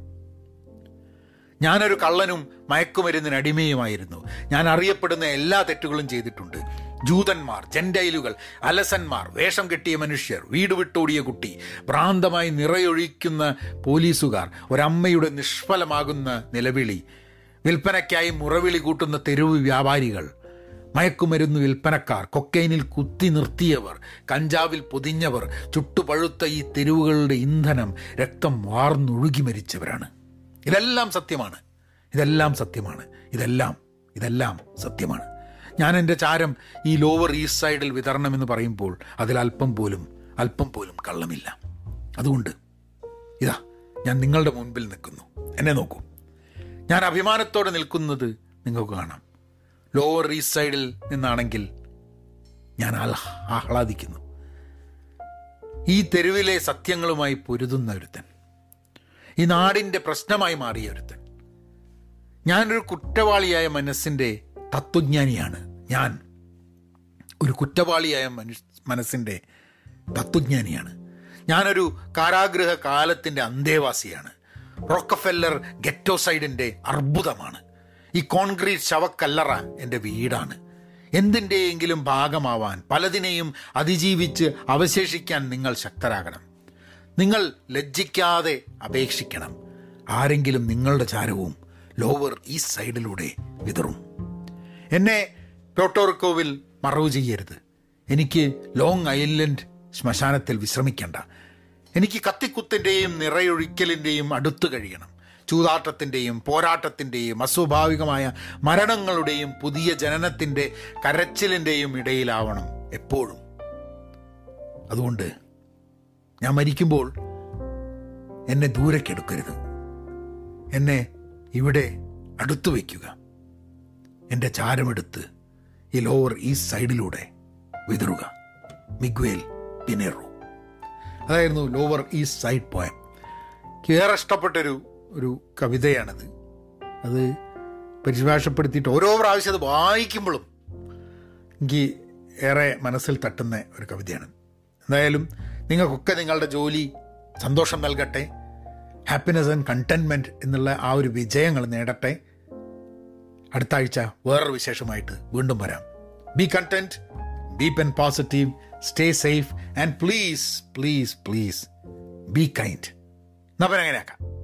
ഞാനൊരു കള്ളനും മയക്കുമരുന്നിന് അടിമയുമായിരുന്നു. ഞാൻ അറിയപ്പെടുന്ന എല്ലാ തെറ്റുകളും ചെയ്തിട്ടുണ്ട്. ജൂതന്മാർ ജെൻഡൈലുകൾ അലസന്മാർ വേഷം കെട്ടിയ മനുഷ്യർ വീട് വിട്ടോടിയ കുട്ടി ഭ്രാന്തമായി നിറയൊഴിക്കുന്ന പോലീസുകാർ ഒരമ്മയുടെ നിഷ്ഫലമാകുന്ന നിലവിളി വിൽപ്പനയ്ക്കായി മുറവിളി കൂട്ടുന്ന തെരുവ് വ്യാപാരികൾ മയക്കുമരുന്ന് വിൽപ്പനക്കാർ കൊക്കൈനിൽ കുത്തി നിർത്തിയവർ കഞ്ചാവിൽ പൊതിഞ്ഞവർ ചുട്ടുപഴുത്ത ഈ തെരുവുകളുടെ ഇന്ധനം രക്തം വാർന്നൊഴുകി മരിച്ചവരാണ്. ഇതെല്ലാം സത്യമാണ്. ഇതെല്ലാം സത്യമാണ്. ഇതെല്ലാം ഇതെല്ലാം സത്യമാണ്. ഞാൻ എന്റെ ചാരം ഈ ലോവർ ഈസ്റ്റ് സൈഡിൽ വിതരണമെന്ന് പറയുമ്പോൾ അതിൽ അല്പം പോലും അല്പം പോലും കള്ളമില്ല. അതുകൊണ്ട് ഇതാ ഞാൻ നിങ്ങളുടെ മുൻപിൽ നിൽക്കുന്നു. എന്നെ നോക്കൂ. ഞാൻ അഭിമാനത്തോടെ നിൽക്കുന്നത് നിങ്ങൾക്ക് കാണാം. ലോവർ ഈസ്റ്റ് സൈഡിൽ നിന്നാണെങ്കിൽ ഞാൻ ആഹ്ല- ആഹ്ലാദിക്കുന്നു. ഈ തെരുവിലെ സത്യങ്ങളുമായി പൊരുതുന്ന ഒരുത്തൻ. ഈ നാടിന്റെ പ്രശ്നമായി മാറിയ ഒരുത്തൻ. ഞാനൊരു കുറ്റവാളിയായ മനസ്സിന്റെ തത്വജ്ഞാനിയാണ്. ഞാൻ ഒരു കുറ്റവാളിയായ മനു മനസ്സിന്റെ തത്വജ്ഞാനിയാണ്. ഞാനൊരു കാരാഗ്രഹ കാലത്തിന്റെ അന്തേവാസിയാണ്. റോക്കഫെല്ലർ ഗെറ്റോസൈഡിന്റെ അർബുദമാണ്. ഈ കോൺക്രീറ്റ് ശവക്കല്ലറ എന്റെ വീടാണ്. എന്തിന്റെയെങ്കിലും ഭാഗമാവാൻ പലതിനെയും അതിജീവിച്ച് അവശേഷിക്കാൻ നിങ്ങൾ ശക്തരാകണം. നിങ്ങൾ ലജ്ജിക്കാതെ അപേക്ഷിക്കണം. ആരെങ്കിലും നിങ്ങളുടെ ചാരവും ലോവർ ഈ സൈഡിലൂടെ വിതറും. എന്നെ പ്യോട്ടോറിക്കോവിൽ മറവ് ചെയ്യരുത്. എനിക്ക് ലോങ് ഐലൻഡ് ശ്മശാനത്തിൽ വിശ്രമിക്കേണ്ട. എനിക്ക് കത്തിക്കുത്തിന്റെയും നിറയൊഴിക്കലിന്റെയും അടുത്തു കഴിയണം. ചൂതാട്ടത്തിന്റെയും പോരാട്ടത്തിന്റെയും അസ്വാഭാവികമായ മരണങ്ങളുടെയും പുതിയ ജനനത്തിന്റെ കരച്ചിലിന്റെയും ഇടയിലാവണം എപ്പോഴും. അതുകൊണ്ട് ഞാൻ മരിക്കുമ്പോൾ എന്നെ ദൂരക്കെടുക്കരുത് എന്നെ ഇവിടെ അടുത്തു വയ്ക്കുക. എന്റെ ചാരമെടുത്ത് ഈ ലോവർ ഈസ്റ്റ് സൈഡിലൂടെ വിതറുക. Miguel Pinero. അതായിരുന്നു ലോവർ ഈസ്റ്റ് സൈഡ് പോയം. ഏറെ ഇഷ്ടപ്പെട്ടൊരു ഒരു കവിതയാണത്. അത് പരിഭാഷപ്പെടുത്തിയിട്ട് ഓരോ പ്രാവശ്യം അത് വായിക്കുമ്പോഴും എനിക്ക് ഏറെ മനസ്സിൽ തട്ടുന്ന ഒരു കവിതയാണ്. എന്തായാലും നിങ്ങൾക്കൊക്കെ നിങ്ങളുടെ ജോലി സന്തോഷം നൽകട്ടെ ഹാപ്പിനെസ് ആൻഡ് കണ്ടൻമെന്റ് എന്നുള്ള ആ ഒരു വിജയങ്ങൾ നേടട്ടെ. അടുത്ത ആഴ്ച വേറൊരു വിശേഷമായിട്ട് വീണ്ടും വരാം. Be content be pen positive stay safe and please please please be kind എന്നാ പിന്നെ അങ്ങനെയാക്കാം.